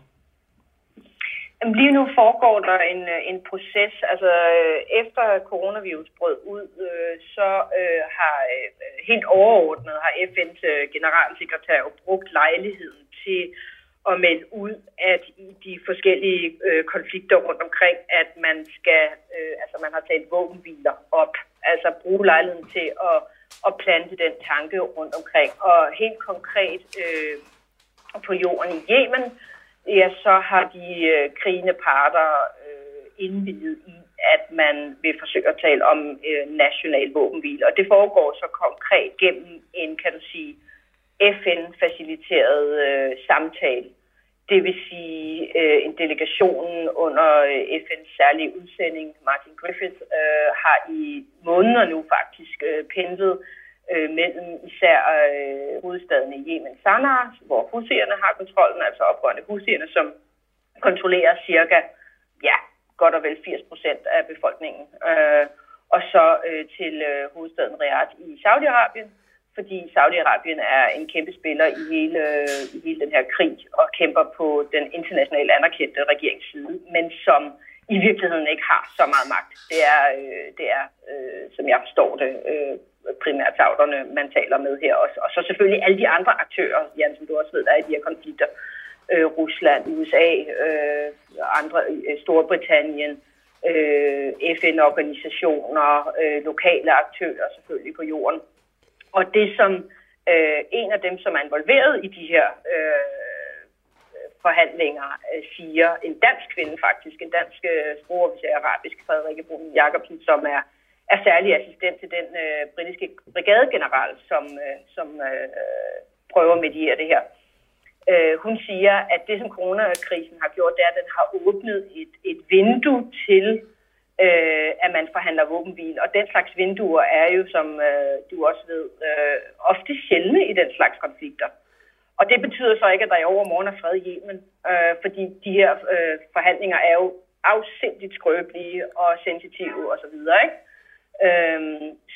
Lige nu foregår der en, øh, en proces. Altså, øh, efter coronavirus brød ud, øh, så øh, har øh, helt overordnet har FN's generalsekretær brugt lejligheden til at melde ud, at i de forskellige øh, konflikter rundt omkring, at man skal, øh, altså man har talt våbenhviler op, altså bruge lejligheden til at, at plante den tanke rundt omkring. Og helt konkret øh, på jorden i Yemen, ja, så har de øh, krigende parter øh, indvidet i, at man vil forsøge at tale om øh, national våbenhvile. Og det foregår så konkret gennem en, kan du sige, FN-faciliteret øh, samtale det vil sige øh, en delegation under øh, FN's særlige udsending, Martin Griffith, øh, har i måneder nu faktisk øh, pendlet øh, Øh, mellem især øh, hovedstaden i Yemen, Sanaa, hvor husierne har kontrollen, altså oprørende husierne, som kontrollerer cirka, ja, godt og vel 80 procent af befolkningen. Øh, og så øh, til øh, hovedstaden Riyadh i Saudi-Arabien, fordi Saudi-Arabien er en kæmpe spiller i hele, i hele den her krig og kæmper på den internationalt anerkendte regeringsside, men som i virkeligheden ikke har så meget magt. Det er, øh, det er øh, som jeg forstår det, øh, primært sauderne, man taler med her også. Og så selvfølgelig alle de andre aktører, Jan, som du også ved, der er i de her konflikter. Øh, Rusland, USA, øh, andre, øh, Storbritannien, øh, FN-organisationer, øh, lokale aktører selvfølgelig på jorden. Og det som øh, en af dem, som er involveret i de her øh, forhandlinger, øh, siger en dansk kvinde faktisk, en dansk øh, sprogofficer arabisk, Frederikke Brun Jacobsen, som er, er særlig assistent til den øh, britiske brigadegeneral, som, øh, som øh, prøver at mediere det her. Øh, hun siger, at det, som coronakrisen har gjort, det er, at den har åbnet et, et vindue til øh, at man forhandler våbenhvile. Og den slags vinduer er jo, som øh, du også ved, øh, ofte sjældne i den slags konflikter. Og det betyder så ikke, at der i overmorgen er fred i Yemen, øh, fordi de her øh, forhandlinger er jo afsindigt skrøbelige og sensitive osv. Ikke? Øh,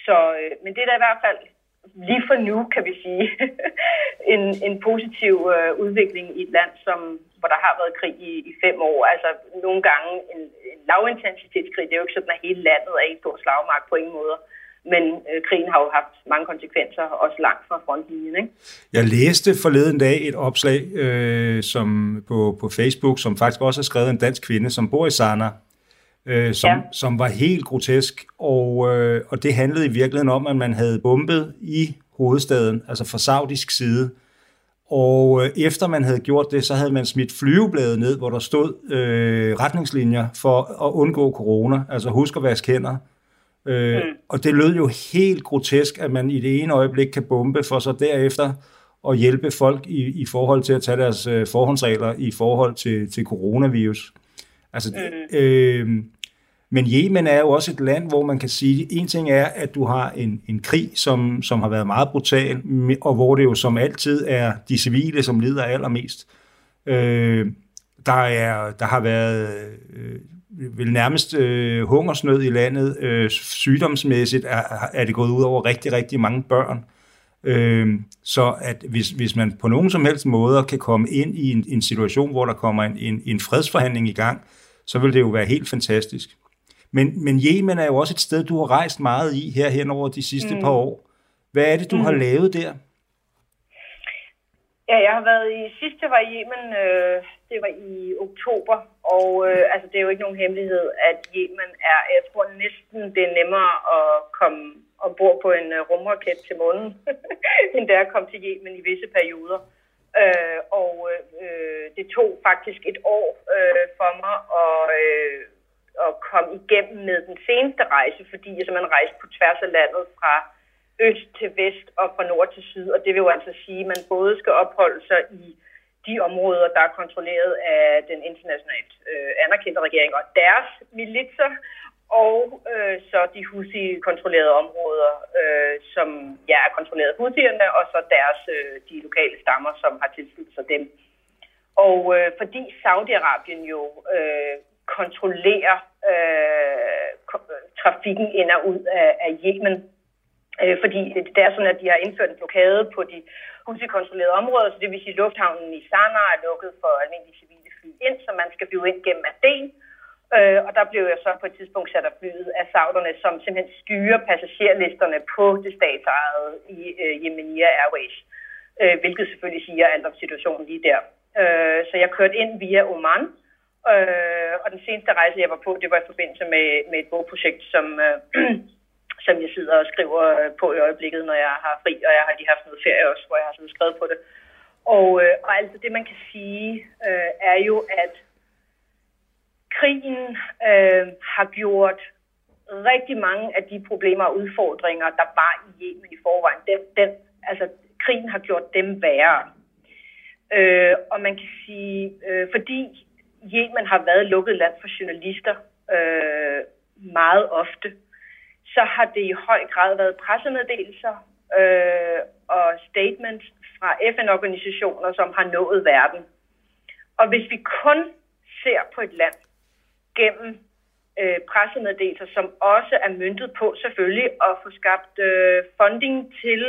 så, øh, men det er da i hvert fald lige for nu, kan vi sige, en, en positiv øh, udvikling i et land, som, hvor der har været krig i, i fem år. Altså nogle gange en, en lavintensitetskrig, det er jo ikke sådan, at hele landet er i stor slagmark på ingen måde. Men øh, krigen har jo haft mange konsekvenser, også langt fra frontlinjen. Ikke? Jeg læste forleden dag et opslag øh, som på, på Facebook, som faktisk også har skrevet en dansk kvinde, som bor i Sana, øh, som, ja. som var helt grotesk, og, øh, og det handlede i virkeligheden om, at man havde bombet i hovedstaden, altså fra saudisk side, og øh, efter man havde gjort det, så havde man smidt flyvebladet ned, hvor der stod øh, retningslinjer for at undgå corona, altså husk at vaske hænder. Øh, mm. Og det lød jo helt grotesk, at man i det ene øjeblik kan bombe, for så derefter at hjælpe folk i, i forhold til at tage deres øh, forhåndsregler i forhold til, til coronavirus. Altså, mm. øh, Men Yemen er jo også et land, hvor man kan sige, en ting er, at du har en, en krig, som, som har været meget brutal, og hvor det jo som altid er de civile, som lider allermest. Øh, der, er, der har været øh, vel nærmest øh, hungersnød i landet. Øh, sygdomsmæssigt er, er det gået ud over rigtig, rigtig mange børn. Øh, så at hvis, hvis man på nogen som helst måde kan komme ind i en, en situation, hvor der kommer en, en, en fredsforhandling i gang, så vil det jo være helt fantastisk. Men, men Yemen er jo også et sted, du har rejst meget i her hen over de sidste mm. par år. Hvad er det, du mm. har lavet der? Ja, jeg har været i, sidste var i Yemen, øh, det var i oktober, og øh, altså, det er jo ikke nogen hemmelighed, at Yemen er, jeg tror næsten, det er nemmere at komme ombord på en øh, rumraket til månen, end det er at komme til Yemen i visse perioder. Øh, og øh, det tog faktisk et år øh, for mig at, øh, at komme igennem med den seneste rejse, fordi jeg simpelthen rejste på tværs af landet fra øst til vest og fra nord til syd, og det vil jo altså sige, at man både skal opholde sig i de områder, der er kontrolleret af den internationalt øh, anerkendte regering og deres militser, og øh, så de Houthi-kontrollerede områder, øh, som ja, er kontrolleret af Houthierne, og så deres, øh, de lokale stammer, som har tilsluttet sig dem. Og øh, fordi Saudi-Arabien jo øh, kontrollerer øh, trafikken ind og ud af, af Yemen, øh, fordi det er sådan, at de har indført en blokade på de Houthi-kontrollerede områder, så det vil sige, at lufthavnen i Sanaa er lukket for almindelige civile fly ind, så man skal blive ind gennem Aden, Øh, og der blev jeg så på et tidspunkt sat af flyet af sauderne, som simpelthen styrer passagerlisterne på det statsejede i øh, Yemenia Airways, øh, hvilket selvfølgelig siger alt om situationen lige der. Øh, så jeg kørte ind via Oman, øh, og den seneste rejse, jeg var på, det var i forbindelse med, med et bogprojekt, som, øh, som jeg sidder og skriver øh, på i øjeblikket, når jeg har fri, og jeg har lige haft noget ferie også, hvor jeg har sådan skrevet på det. Og, øh, og altså det, man kan sige, øh, er jo, at krigen øh, har gjort rigtig mange af de problemer og udfordringer, der var i Yemen i forvejen, den, den, altså krigen har gjort dem værre. Øh, og man kan sige, øh, fordi Yemen har været lukket land for journalister øh, meget ofte, så har det i høj grad været pressemeddelelser øh, og statements fra FN-organisationer, som har nået verden. Og hvis vi kun ser på et land, gennem øh, pressemeddelelser, som også er myndet på selvfølgelig at få skabt øh, funding til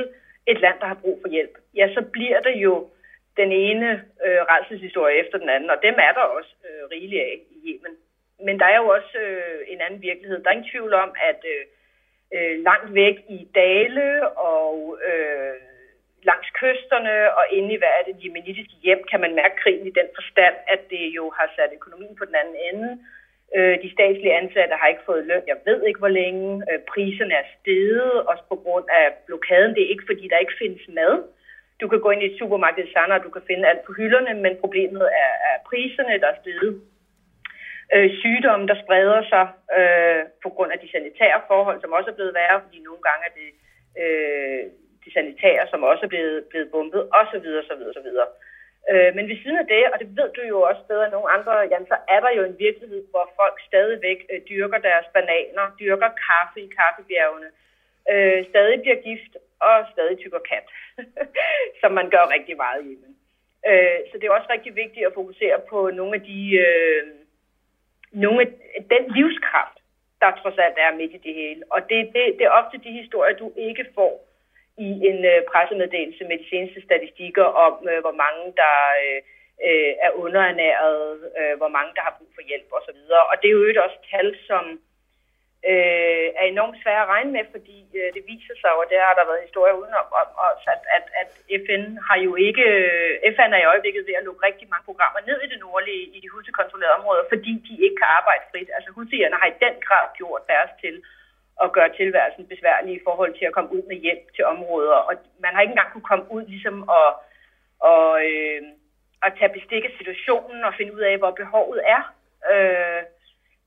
et land, der har brug for hjælp, ja, så bliver det jo den ene øh, rejselshistorie efter den anden, og dem er der også øh, rigeligt af i Yemen. Men der er jo også øh, en anden virkelighed. Der er ingen tvivl om, at øh, øh, langt væk i dale og øh, langs kysterne og inde i hvad er det jemenitiske hjem, kan man mærke krigen i den forstand, at det jo har sat økonomien på den anden ende. Øh, de statslige ansatte har ikke fået løn, jeg ved ikke hvor længe. Øh, priserne er steget, også på grund af blokaden. Det er ikke fordi, der ikke findes mad. Du kan gå ind i et supermarked i Sander, og du kan finde alt på hylderne, men problemet er, er priserne, der er steget. Øh, sygdomme, der spreder sig øh, på grund af de sanitære forhold, som også er blevet værre, fordi nogle gange er det øh, de sanitære, som også er blevet, blevet bumpet, osv. osv., osv. Øh, men ved siden af det, og det ved du jo også bedre end nogen andre, Jan, så er der jo en virkelighed, hvor folk stadigvæk øh, dyrker deres bananer, dyrker kaffe i kaffebjergene, øh, stadig bliver gift og stadig tykker kat, som man gør rigtig meget i. Øh, så det er også rigtig vigtigt at fokusere på nogle af de, øh, nogle af den livskraft, der trods alt er midt i det hele. Og det, det, det er ofte de historier, du ikke får i en øh, pressemeddelelse med de seneste statistikker om, øh, hvor mange der øh, øh er underernæret, øh, hvor mange der har brug for hjælp osv. Og det er jo også tal, som øh, er enormt svære at regne med, fordi øh, det viser sig, og der har der været historier udenom, om, at, at, at FN har jo ikke, øh, FN er i øjeblikket ved at lukke rigtig mange programmer ned i det nordlige, i de husekontrollerede områder, fordi de ikke kan arbejde frit. Altså husierne har i den grad gjort deres til at gøre tilværelsen besværlig i forhold til at komme ud med hjælp til områder. Og man har ikke engang kunne komme ud ligesom og, og, øh, at tage bestik af situationen og finde ud af, hvor behovet er. Øh,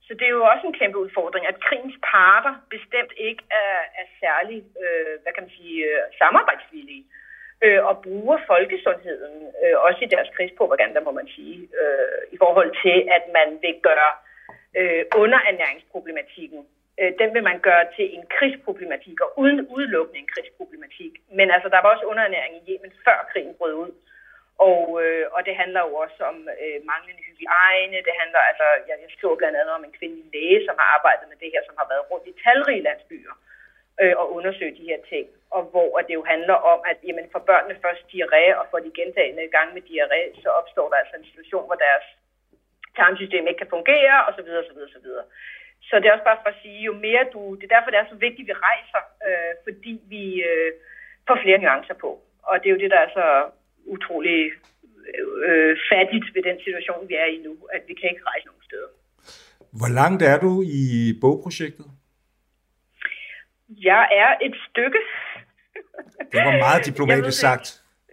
så det er jo også en kæmpe udfordring, at krigens parter bestemt ikke er, er særlig, øh, hvad kan man sige, øh, samarbejdsvillige øh, og bruger folkesundheden, øh, også i deres krigspropaganda, må man sige, øh, i forhold til, at man vil gøre øh, underernæringsproblematikken, øh, den vil man gøre til en krigsproblematik, og uden udelukkende en krigsproblematik. Men altså, der var også underernæring i Yemen, før krigen brød ud. Og, øh, og det handler jo også om øh, manglende hygiejne. Det handler, altså, jeg, jeg skriver blandt andet om en kvindelig læge, som har arbejdet med det her, som har været rundt i talrige landsbyer øh, og undersøgt de her ting. Og hvor at det jo handler om, at jamen, for børnene først diarré, og for de gentagende gange med diarré, så opstår der altså en situation, hvor deres tarmsystem ikke kan fungere, osv. osv. osv. Så det er også bare for at sige, jo mere du... Det er derfor, det er så vigtigt, at vi rejser, øh, fordi vi øh, får flere nuancer på. Og det er jo det, der er så utrolig øh, fattigt ved den situation, vi er i nu, at vi kan ikke rejse nogen steder. Hvor langt er du i bogprojektet? Jeg er et stykke. Det var meget diplomatisk sagt.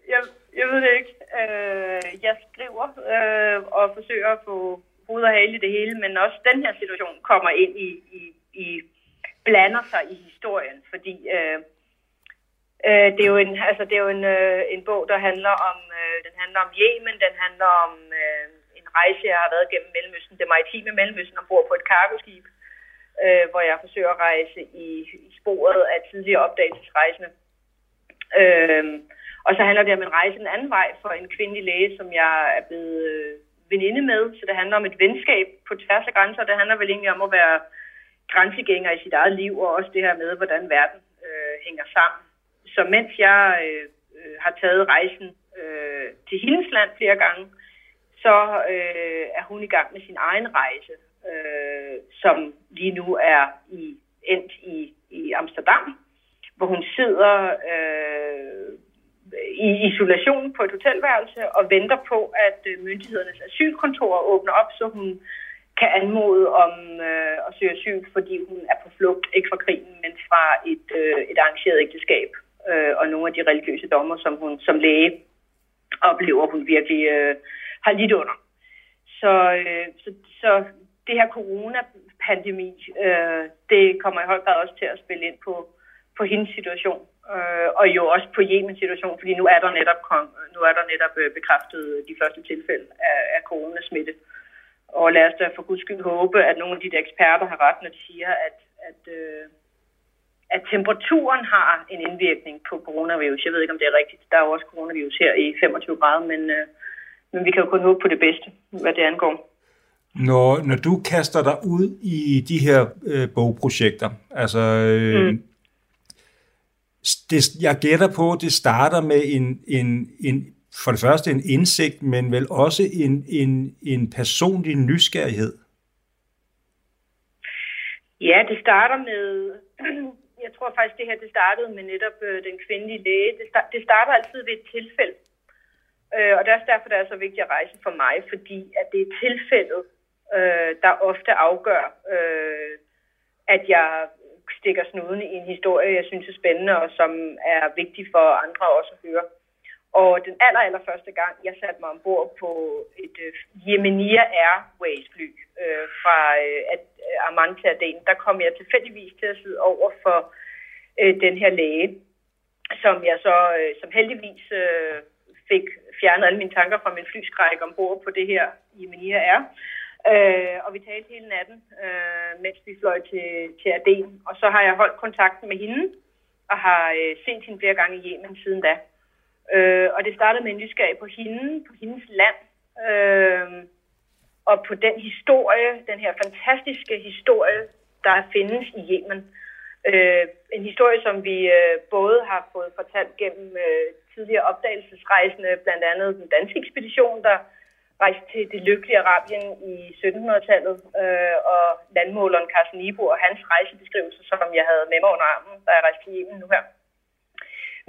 Jeg, jeg ved det ikke. Øh, jeg skriver øh, og forsøger at få hoved og hale i det hele, men også den her situation kommer ind i, i, i blander sig i historien, fordi øh, øh, det er jo en, altså det er jo en, øh, en bog, der handler om, øh, den handler om Yemen, den handler om øh, en rejse, jeg har været gennem Mellemøsten, det maritime Mellemøsten, ombord på et kargoskib, øh, hvor jeg forsøger at rejse i, i sporet af tidligere opdagelsesrejsende. Øh, og så handler det om en rejse en anden vej for en kvindelig læge, som jeg er blevet øh, veninde med. Så det handler om et venskab på tværs af grænser. Det handler vel egentlig om at være grænsegænger i sit eget liv, og også det her med, hvordan verden øh, hænger sammen. Så mens jeg øh, øh, har taget rejsen øh, til hendes land flere gange, så øh, er hun i gang med sin egen rejse, øh, som lige nu er i, endt i, i Amsterdam, hvor hun sidder øh, i isolation på et hotelværelse og venter på, at øh, myndighedernes asylkontor åbner op, så hun kan anmode om øh, at søge asyl, fordi hun er på flugt, ikke fra krigen, men fra et, øh, et arrangeret ægteskab øh, og nogle af de religiøse dommer, som hun som læge oplever, hun virkelig øh, har lidt under. Så, øh, så, så det her corona-pandemi, øh, det kommer i høj grad også til at spille ind på, på hendes situation øh, og jo også på Yemen situation, fordi nu er der netop, kom, nu er der netop øh, bekræftet de første tilfælde af, af coronasmitte. Og lad os da for guds skyld håbe, at nogle af de der eksperter har ret, når de siger, at, at, øh, at temperaturen har en indvirkning på coronavirus. Jeg ved ikke, om det er rigtigt. Der er jo også coronavirus her i 25 grader, men, øh, men vi kan jo kun håbe på det bedste, hvad det angår. Når, når du kaster dig ud i de her øh, bogprojekter, altså øh, mm det, jeg gætter på, det starter med en, en, en, for det første en indsigt, men vel også en, en, en personlig nysgerrighed. Ja, det starter med, jeg tror faktisk, det her det startede med netop øh, den kvindelige læge. Det, start, det starter altid ved et tilfælde. Øh, og det er også derfor, det er så vigtigt at rejse for mig, fordi at det er tilfældet, øh, der ofte afgør, øh, at jeg stikker snuden i en historie, jeg synes er spændende, og som er vigtig for andre også at høre. Og den aller, aller første gang, jeg satte mig ombord på et uh, Yemenia Airways fly uh, øh, fra øh, uh, Amman til Aden, der kom jeg tilfældigvis til at sidde over for uh, den her læge, som jeg så, uh, som heldigvis uh, fik fjernet alle mine tanker fra min flyskræk ombord på det her Yemenia Air. Øh, Øh, og vi talte hele natten, øh, mens vi fløj til, til Aden. Og så har jeg holdt kontakten med hende, og har øh, set hende flere gange i Yemen siden da. Øh, og det startede med en nysgerrighed på hende, på hendes land, øh, og på den historie, den her fantastiske historie, der findes i Yemen. Øh, en historie, som vi øh, både har fået fortalt gennem øh, tidligere opdagelsesrejsende, blandt andet den danske ekspedition, der rejste til det lykkelige Arabien i 1700-tallet, øh, og landmåleren Carsten Nibo og hans rejsebeskrivelse, som jeg havde med mig under armen, da jeg rejste til Yemen nu her.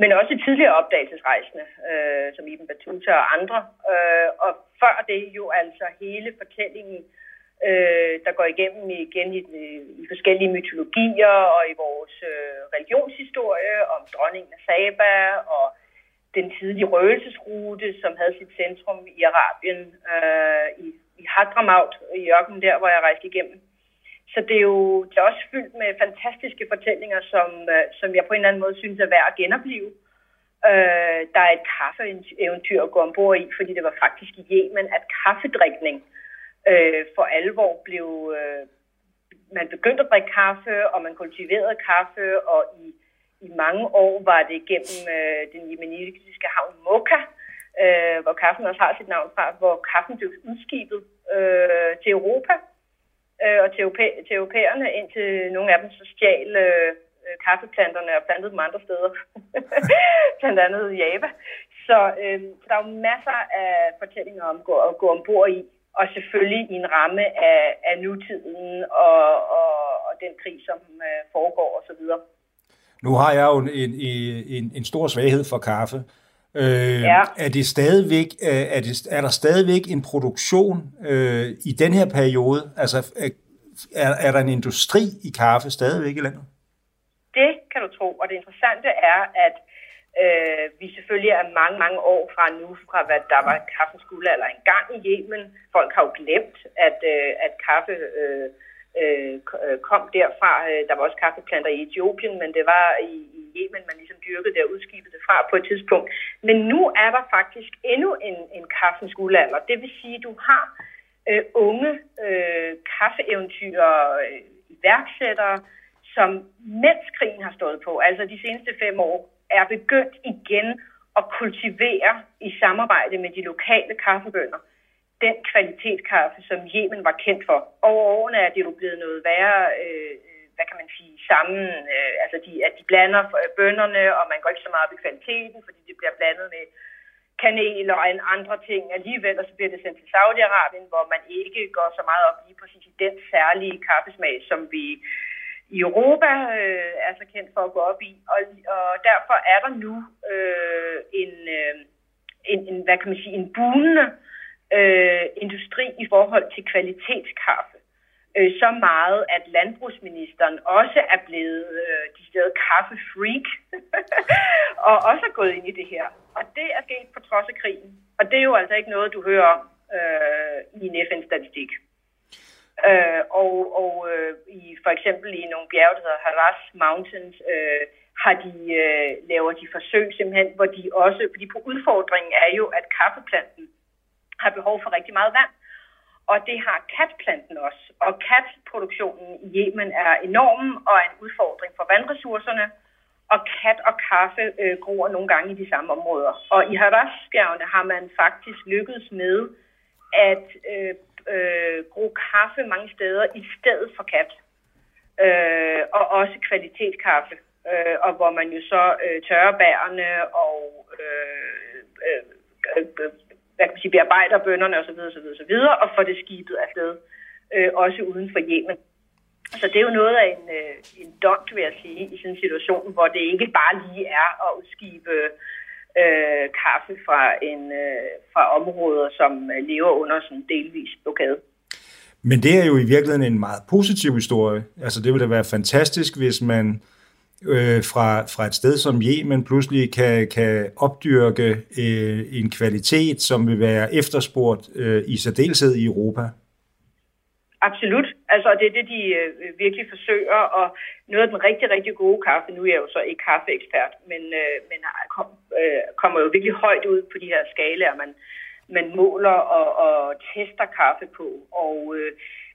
Men også tidligere opdagelsesrejsende, øh, som Ibn Battuta og andre. Øh, og før det jo altså hele fortællingen, øh, der går igennem igen i, i forskellige mytologier og i vores øh, religionshistorie om dronningen af Saba og den tidlige røgelsesrute, som havde sit centrum i Arabien, øh, i, i Hadramaut, i ørkenen der, hvor jeg rejste igennem. Så det er jo det er også fyldt med fantastiske fortællinger, som, øh, som jeg på en eller anden måde synes er værd at genopleve. Øh, der er et kaffeeventyr at gå ombord i, fordi det var faktisk i Yemen, at kaffedrikning øh, for alvor blev... Øh, man begyndte at drikke kaffe, og man kultiverede kaffe, og i, i mange år var det gennem øh, den jemenitiske havn Mocha, øh, hvor kaffen også har sit navn fra, hvor kaffen blev udskibet øh, til Europa øh, og til, europæ- til europæerne, indtil nogle af dem så stjal øh, øh kaffeplanterne og plantede dem andre steder, blandt andet i Java. Så øh, der er jo masser af fortællinger om at gå, at gå ombord i, og selvfølgelig i en ramme af, af nutiden og, og, og den krig, som øh, foregår osv. Nu har jeg jo en, en, en, en stor svaghed for kaffe. Øh, ja. er, det stadigvæk, er, det, er der stadigvæk en produktion øh, i den her periode? Altså, er, er der en industri i kaffe stadigvæk i landet? Det kan du tro, og det interessante er, at øh, vi selvfølgelig er mange, mange år fra nu, fra hvad der var kaffens guldalder engang i Yemen. Folk har jo glemt, at, øh, at kaffe øh, Øh, øh, kom derfra. Øh, der var også kaffeplanter i Etiopien, men det var i, i Yemen, man ligesom dyrkede det og udskibede det fra på et tidspunkt. Men nu er der faktisk endnu en, en kaffens guldalder. Det vil sige, at du har øh, unge øh, kaffeeventyr, øh, iværksættere, som mens krigen har stået på, altså de seneste fem år, er begyndt igen at kultivere i samarbejde med de lokale kaffebønder den kvalitetskaffe, som Yemen var kendt for. Over årene er det jo blevet noget værre, øh, hvad kan man sige, sammen. Øh, altså, de, at de blander øh, bønderne, og man går ikke så meget op i kvaliteten, fordi det bliver blandet med kanel og en andre ting alligevel, og så bliver det sendt til Saudi-Arabien, hvor man ikke går så meget op lige præcis i den særlige kaffesmag, som vi i Europa øh, er så kendt for at gå op i. Og, og derfor er der nu øh, en, øh, en, en, hvad kan man sige, en bunende øh, Øh, industri i forhold til kvalitetskaffe. Øh, så meget, at landbrugsministeren også er blevet øh, de steder kaffefreak, og også er gået ind i det her. Og det er sket på trods af krigen. Og det er jo altså ikke noget, du hører om øh, i en FN-statistik. Øh, og og øh, i, for eksempel i nogle bjerge, der hedder Haras Mountains, øh, har de, øh, laver de forsøg simpelthen, hvor de også, fordi på udfordringen er jo, at kaffeplanten har behov for rigtig meget vand. Og det har katplanten også. Og katproduktionen i Yemen er enorm og er en udfordring for vandressourcerne. Og kat og kaffe øh, gror nogle gange i de samme områder. Og i Harasbjergene har man faktisk lykkedes med at øh, øh, gro kaffe mange steder i stedet for kat. Øh, og også kvalitetskaffe. Øh, og hvor man jo så øh, tørrer bærene og øh, øh, øh hvad kan man sige, bearbejder bønderne osv. osv., osv. og får det skibet afsted, øh, også uden for Yemen. Så det er jo noget af en, øh, en dont, vil jeg sige, i sådan en situation, hvor det ikke bare lige er at udskibe øh, kaffe fra, en, øh, fra områder, som øh, lever under sådan delvis blokade. Men det er jo i virkeligheden en meget positiv historie. Altså det ville da være fantastisk, hvis man øh, fra, fra et sted som Yemen pludselig kan, kan opdyrke øh, en kvalitet, som vil være efterspurgt øh, i særdeleshed i Europa? Absolut. Altså, det er det, de øh, virkelig forsøger, og noget af den rigtig, rigtig gode kaffe, nu er jeg jo så ikke kaffeekspert, men, øh, men kom, øh, kommer jo virkelig højt ud på de her skalaer, man, man måler og, og tester kaffe på, og øh,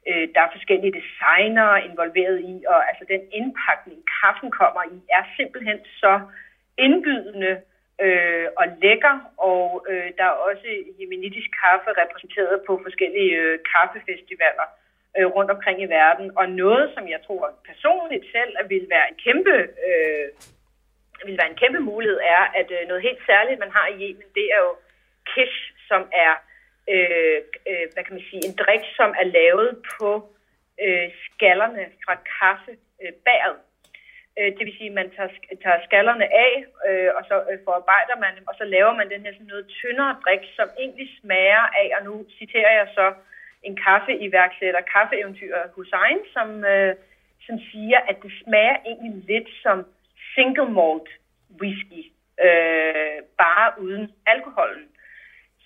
Øh, der er forskellige designer involveret i, og altså den indpakning, kaffen kommer i, er simpelthen så indbydende øh, og lækker, og øh, der er også jemenitisk kaffe repræsenteret på forskellige øh, kaffefestivaler øh, rundt omkring i verden, og noget, som jeg tror personligt selv vil være en kæmpe, øh, vil være en kæmpe mulighed, er, at øh, noget helt særligt, man har i Yemen, det er jo kish, som er øh, øh, hvad kan man sige, en drik, som er lavet på øh, skallerne fra kaffebæret. Øh, øh, det vil sige, at man tager, tager skallerne af, øh, og så øh, forarbejder man dem, og så laver man den her sådan noget tyndere drik, som egentlig smager af, og nu citerer jeg så en kaffeiværksætter, kaffeeventyr Hussein, som, øh, som siger, at det smager egentlig lidt som single malt whisky, øh, bare uden alkoholen.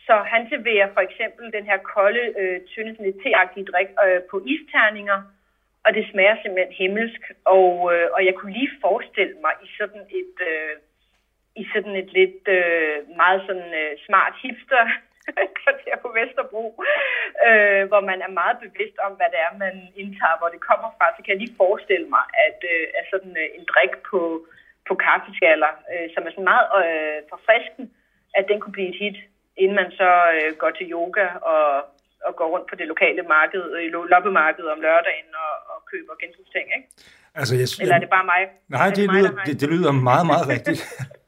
Så han serverer for eksempel den her kolde, øh, tynde, sådan lidt teagtige drik øh, på isterninger, og det smager simpelthen himmelsk. Og, øh, og jeg kunne lige forestille mig i sådan et, øh, i sådan et lidt øh, meget sådan øh, smart hipster kvarter på Vesterbro, øh, hvor man er meget bevidst om, hvad det er, man indtager, hvor det kommer fra, så kan jeg lige forestille mig, at, øh, at sådan øh, en drik på, på kaffeskaller, øh, som er sådan meget øh, forfriskende, at den kunne blive et hit, inden man så øh, går til yoga og, og går rundt på det lokale marked, øh, loppemarked om lørdagen og, og køber genbrugsting, ikke? Altså, jeg, Eller er det bare mig? Nej, det, det, mig, lyder, det, det lyder meget, meget rigtigt.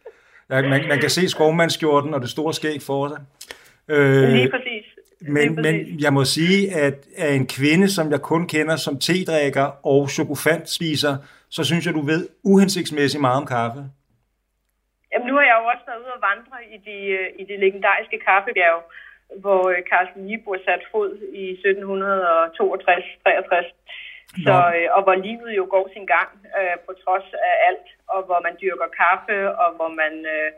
ja, man, man kan se skovmandskjorten og det store skæg for sig. Øh, Lige præcis. Men, men jeg må sige, at af en kvinde, som jeg kun kender som tedrikker og chokofant spiser, så synes jeg, du ved uhensigtsmæssigt meget om kaffe. Jamen, nu har jeg jo også været ude og vandre i de, øh, i de legendariske kaffebjerg, hvor øh, Carsten Niebuhr satte fod i 1762-63. Så, øh, og hvor livet jo går sin gang øh, på trods af alt, og hvor man dyrker kaffe, og hvor man øh,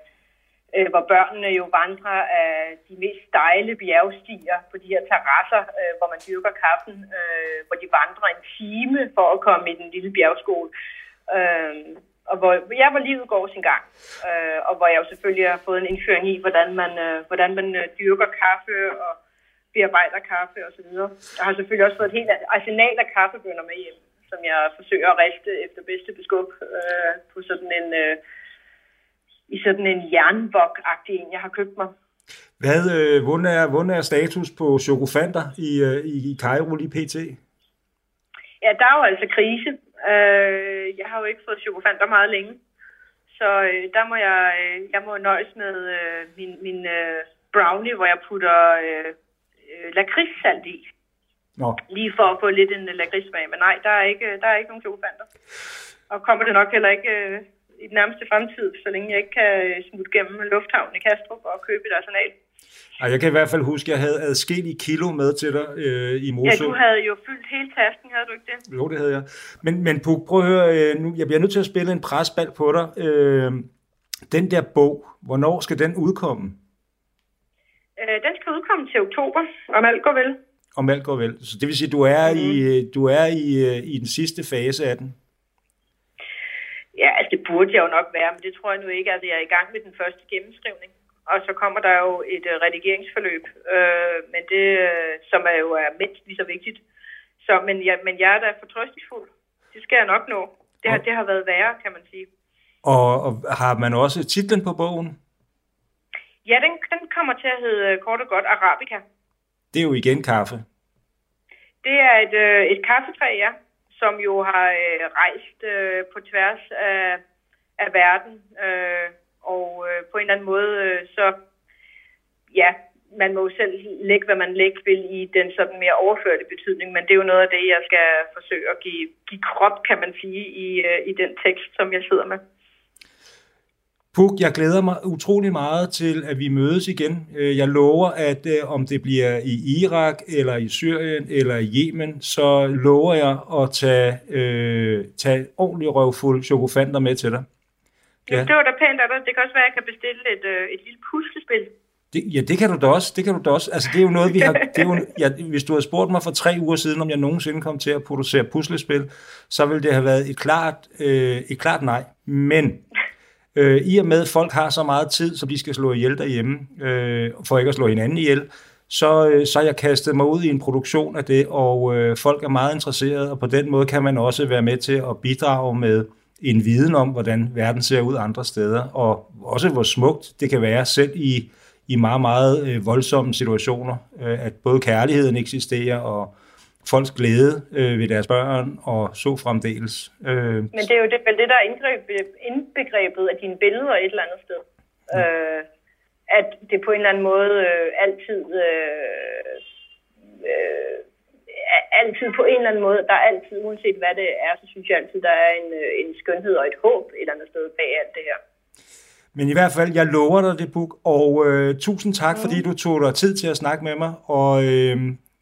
øh, hvor børnene jo vandrer af de mest stejle bjergstier på de her terrasser, øh, hvor man dyrker kaffen, øh, hvor de vandrer en time for at komme i den lille bjergskole. Øh, og hvor, ja, hvor livet går sin gang. Øh, og hvor jeg jo selvfølgelig har fået en indføring i, hvordan man, øh, hvordan man øh, dyrker kaffe og bearbejder kaffe osv. Jeg har selvfølgelig også fået et helt arsenal af kaffebønder med hjem, som jeg forsøger at riste efter bedste beskub øh, på sådan en... Øh, i sådan en jernvok-agtig en, jeg har købt mig. Hvad, øh, hvordan, er, hvordan er status på chokofanter i, øh, i, Cairo lige pt? Ja, der er jo altså krise. Øh, jeg har jo ikke fået chokofanter meget længe. Så øh, der må jeg, øh, jeg må nøjes med øh, min, min øh, brownie, hvor jeg putter øh, øh, lakridssalt i. Nå. Lige for at få lidt en lakridssmag. Men nej, der er ikke, der er ikke nogen chokofanter. Og kommer det nok heller ikke øh, i den nærmeste fremtid, så længe jeg ikke kan øh, smutte gennem lufthavnen i Kastrup og købe et arsenal. Ej, jeg kan i hvert fald huske, at jeg havde adskillige kilo med til dig øh, i Mosel. Ja, du havde jo fyldt hele tasken, havde du ikke det? Jo, det havde jeg. Men, men Puk, prøv at høre, øh, nu, jeg bliver nødt til at spille en presbald på dig. Øh, den der bog, hvornår skal den udkomme? Øh, den skal udkomme til oktober, om alt går vel. Om alt går vel. Så det vil sige, at du er, mm. i, øh, du er i, øh, i den sidste fase af den? Ja, altså det burde jeg jo nok være, men det tror jeg nu ikke. Altså jeg er i gang med den første gennemskrivning. Og så kommer der jo et uh, redigeringsforløb, øh, men det, uh, som er jo er mindst lige så vigtigt. Så, men, ja, men jeg er da fortrøstningsfuld. Det skal jeg nok nå. Det har, det har været værre, kan man sige. Og, og har man også titlen på bogen? Ja, den, den kommer til at hedde kort og godt Arabica. Det er jo igen kaffe. Det er et, øh, et kaffetræ, ja som jo har øh, rejst øh, på tværs af, af verden. Øh, og øh, på en eller anden måde, øh, så ja, man må jo selv lægge, hvad man lægger vil i den sådan mere overførte betydning, men det er jo noget af det, jeg skal forsøge at give, give krop, kan man sige, i, øh, i den tekst, som jeg sidder med. Puk, jeg glæder mig utrolig meget til, at vi mødes igen. Øh, jeg lover, at øh, om det bliver i Irak, eller i Syrien, eller i Yemen, så lover jeg at tage, øh, tage ordentlig røvfuld chokofanter med til dig. Ja. Det var da pænt af dig. Det kan også være, at jeg kan bestille et, øh, et lille puslespil. Det, ja, det kan du da også. Det kan du da også. Altså, det er jo noget, vi har... Det er jo, ja, hvis du havde spurgt mig for tre uger siden, om jeg nogensinde kom til at producere puslespil, så ville det have været et klart, øh, et klart nej. Men Øh, I og med, at folk har så meget tid, som de skal slå ihjel derhjemme, øh, for ikke at slå hinanden ihjel, så, øh, så jeg kastet mig ud i en produktion af det, og øh, folk er meget interesserede, og på den måde kan man også være med til at bidrage med en viden om, hvordan verden ser ud andre steder, og også hvor smukt det kan være selv i, i meget, meget øh, voldsomme situationer, øh, at både kærligheden eksisterer, og folks glæde øh, ved deres børn og så fremdeles. Øh. Men det er jo det, vel det, der er indbegrebet af dine billeder et eller andet sted. Øh, at det på en eller anden måde øh, altid... Øh, øh, altid på en eller anden måde, der er altid, uanset hvad det er, så synes jeg altid, der er en, øh, en skønhed og et håb et eller andet sted bag alt det her. Men i hvert fald, jeg lover dig det, Buk, og øh, tusind tak, mm. fordi du tog dig tid til at snakke med mig, og øh,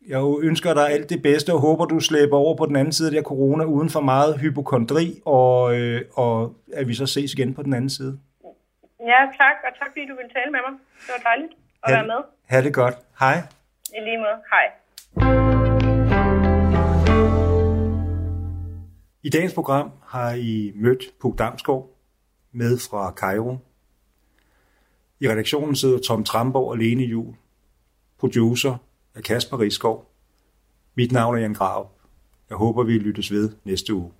jeg ønsker dig alt det bedste og håber, du slæber over på den anden side af der corona uden for meget hypokondri, og, øh, og at vi så ses igen på den anden side. Ja, tak, og tak fordi du ville tale med mig. Det var dejligt at ha, være med. Ha' det godt. Hej. I lige måde. Hej. I dagens program har I mødt Puk Damsgaard med fra Cairo. I redaktionen sidder Tom Tramborg og Lene Jul. producer er Kasper Riskov. Mit navn er Jan Grav. Jeg håber, vi lyttes ved næste uge.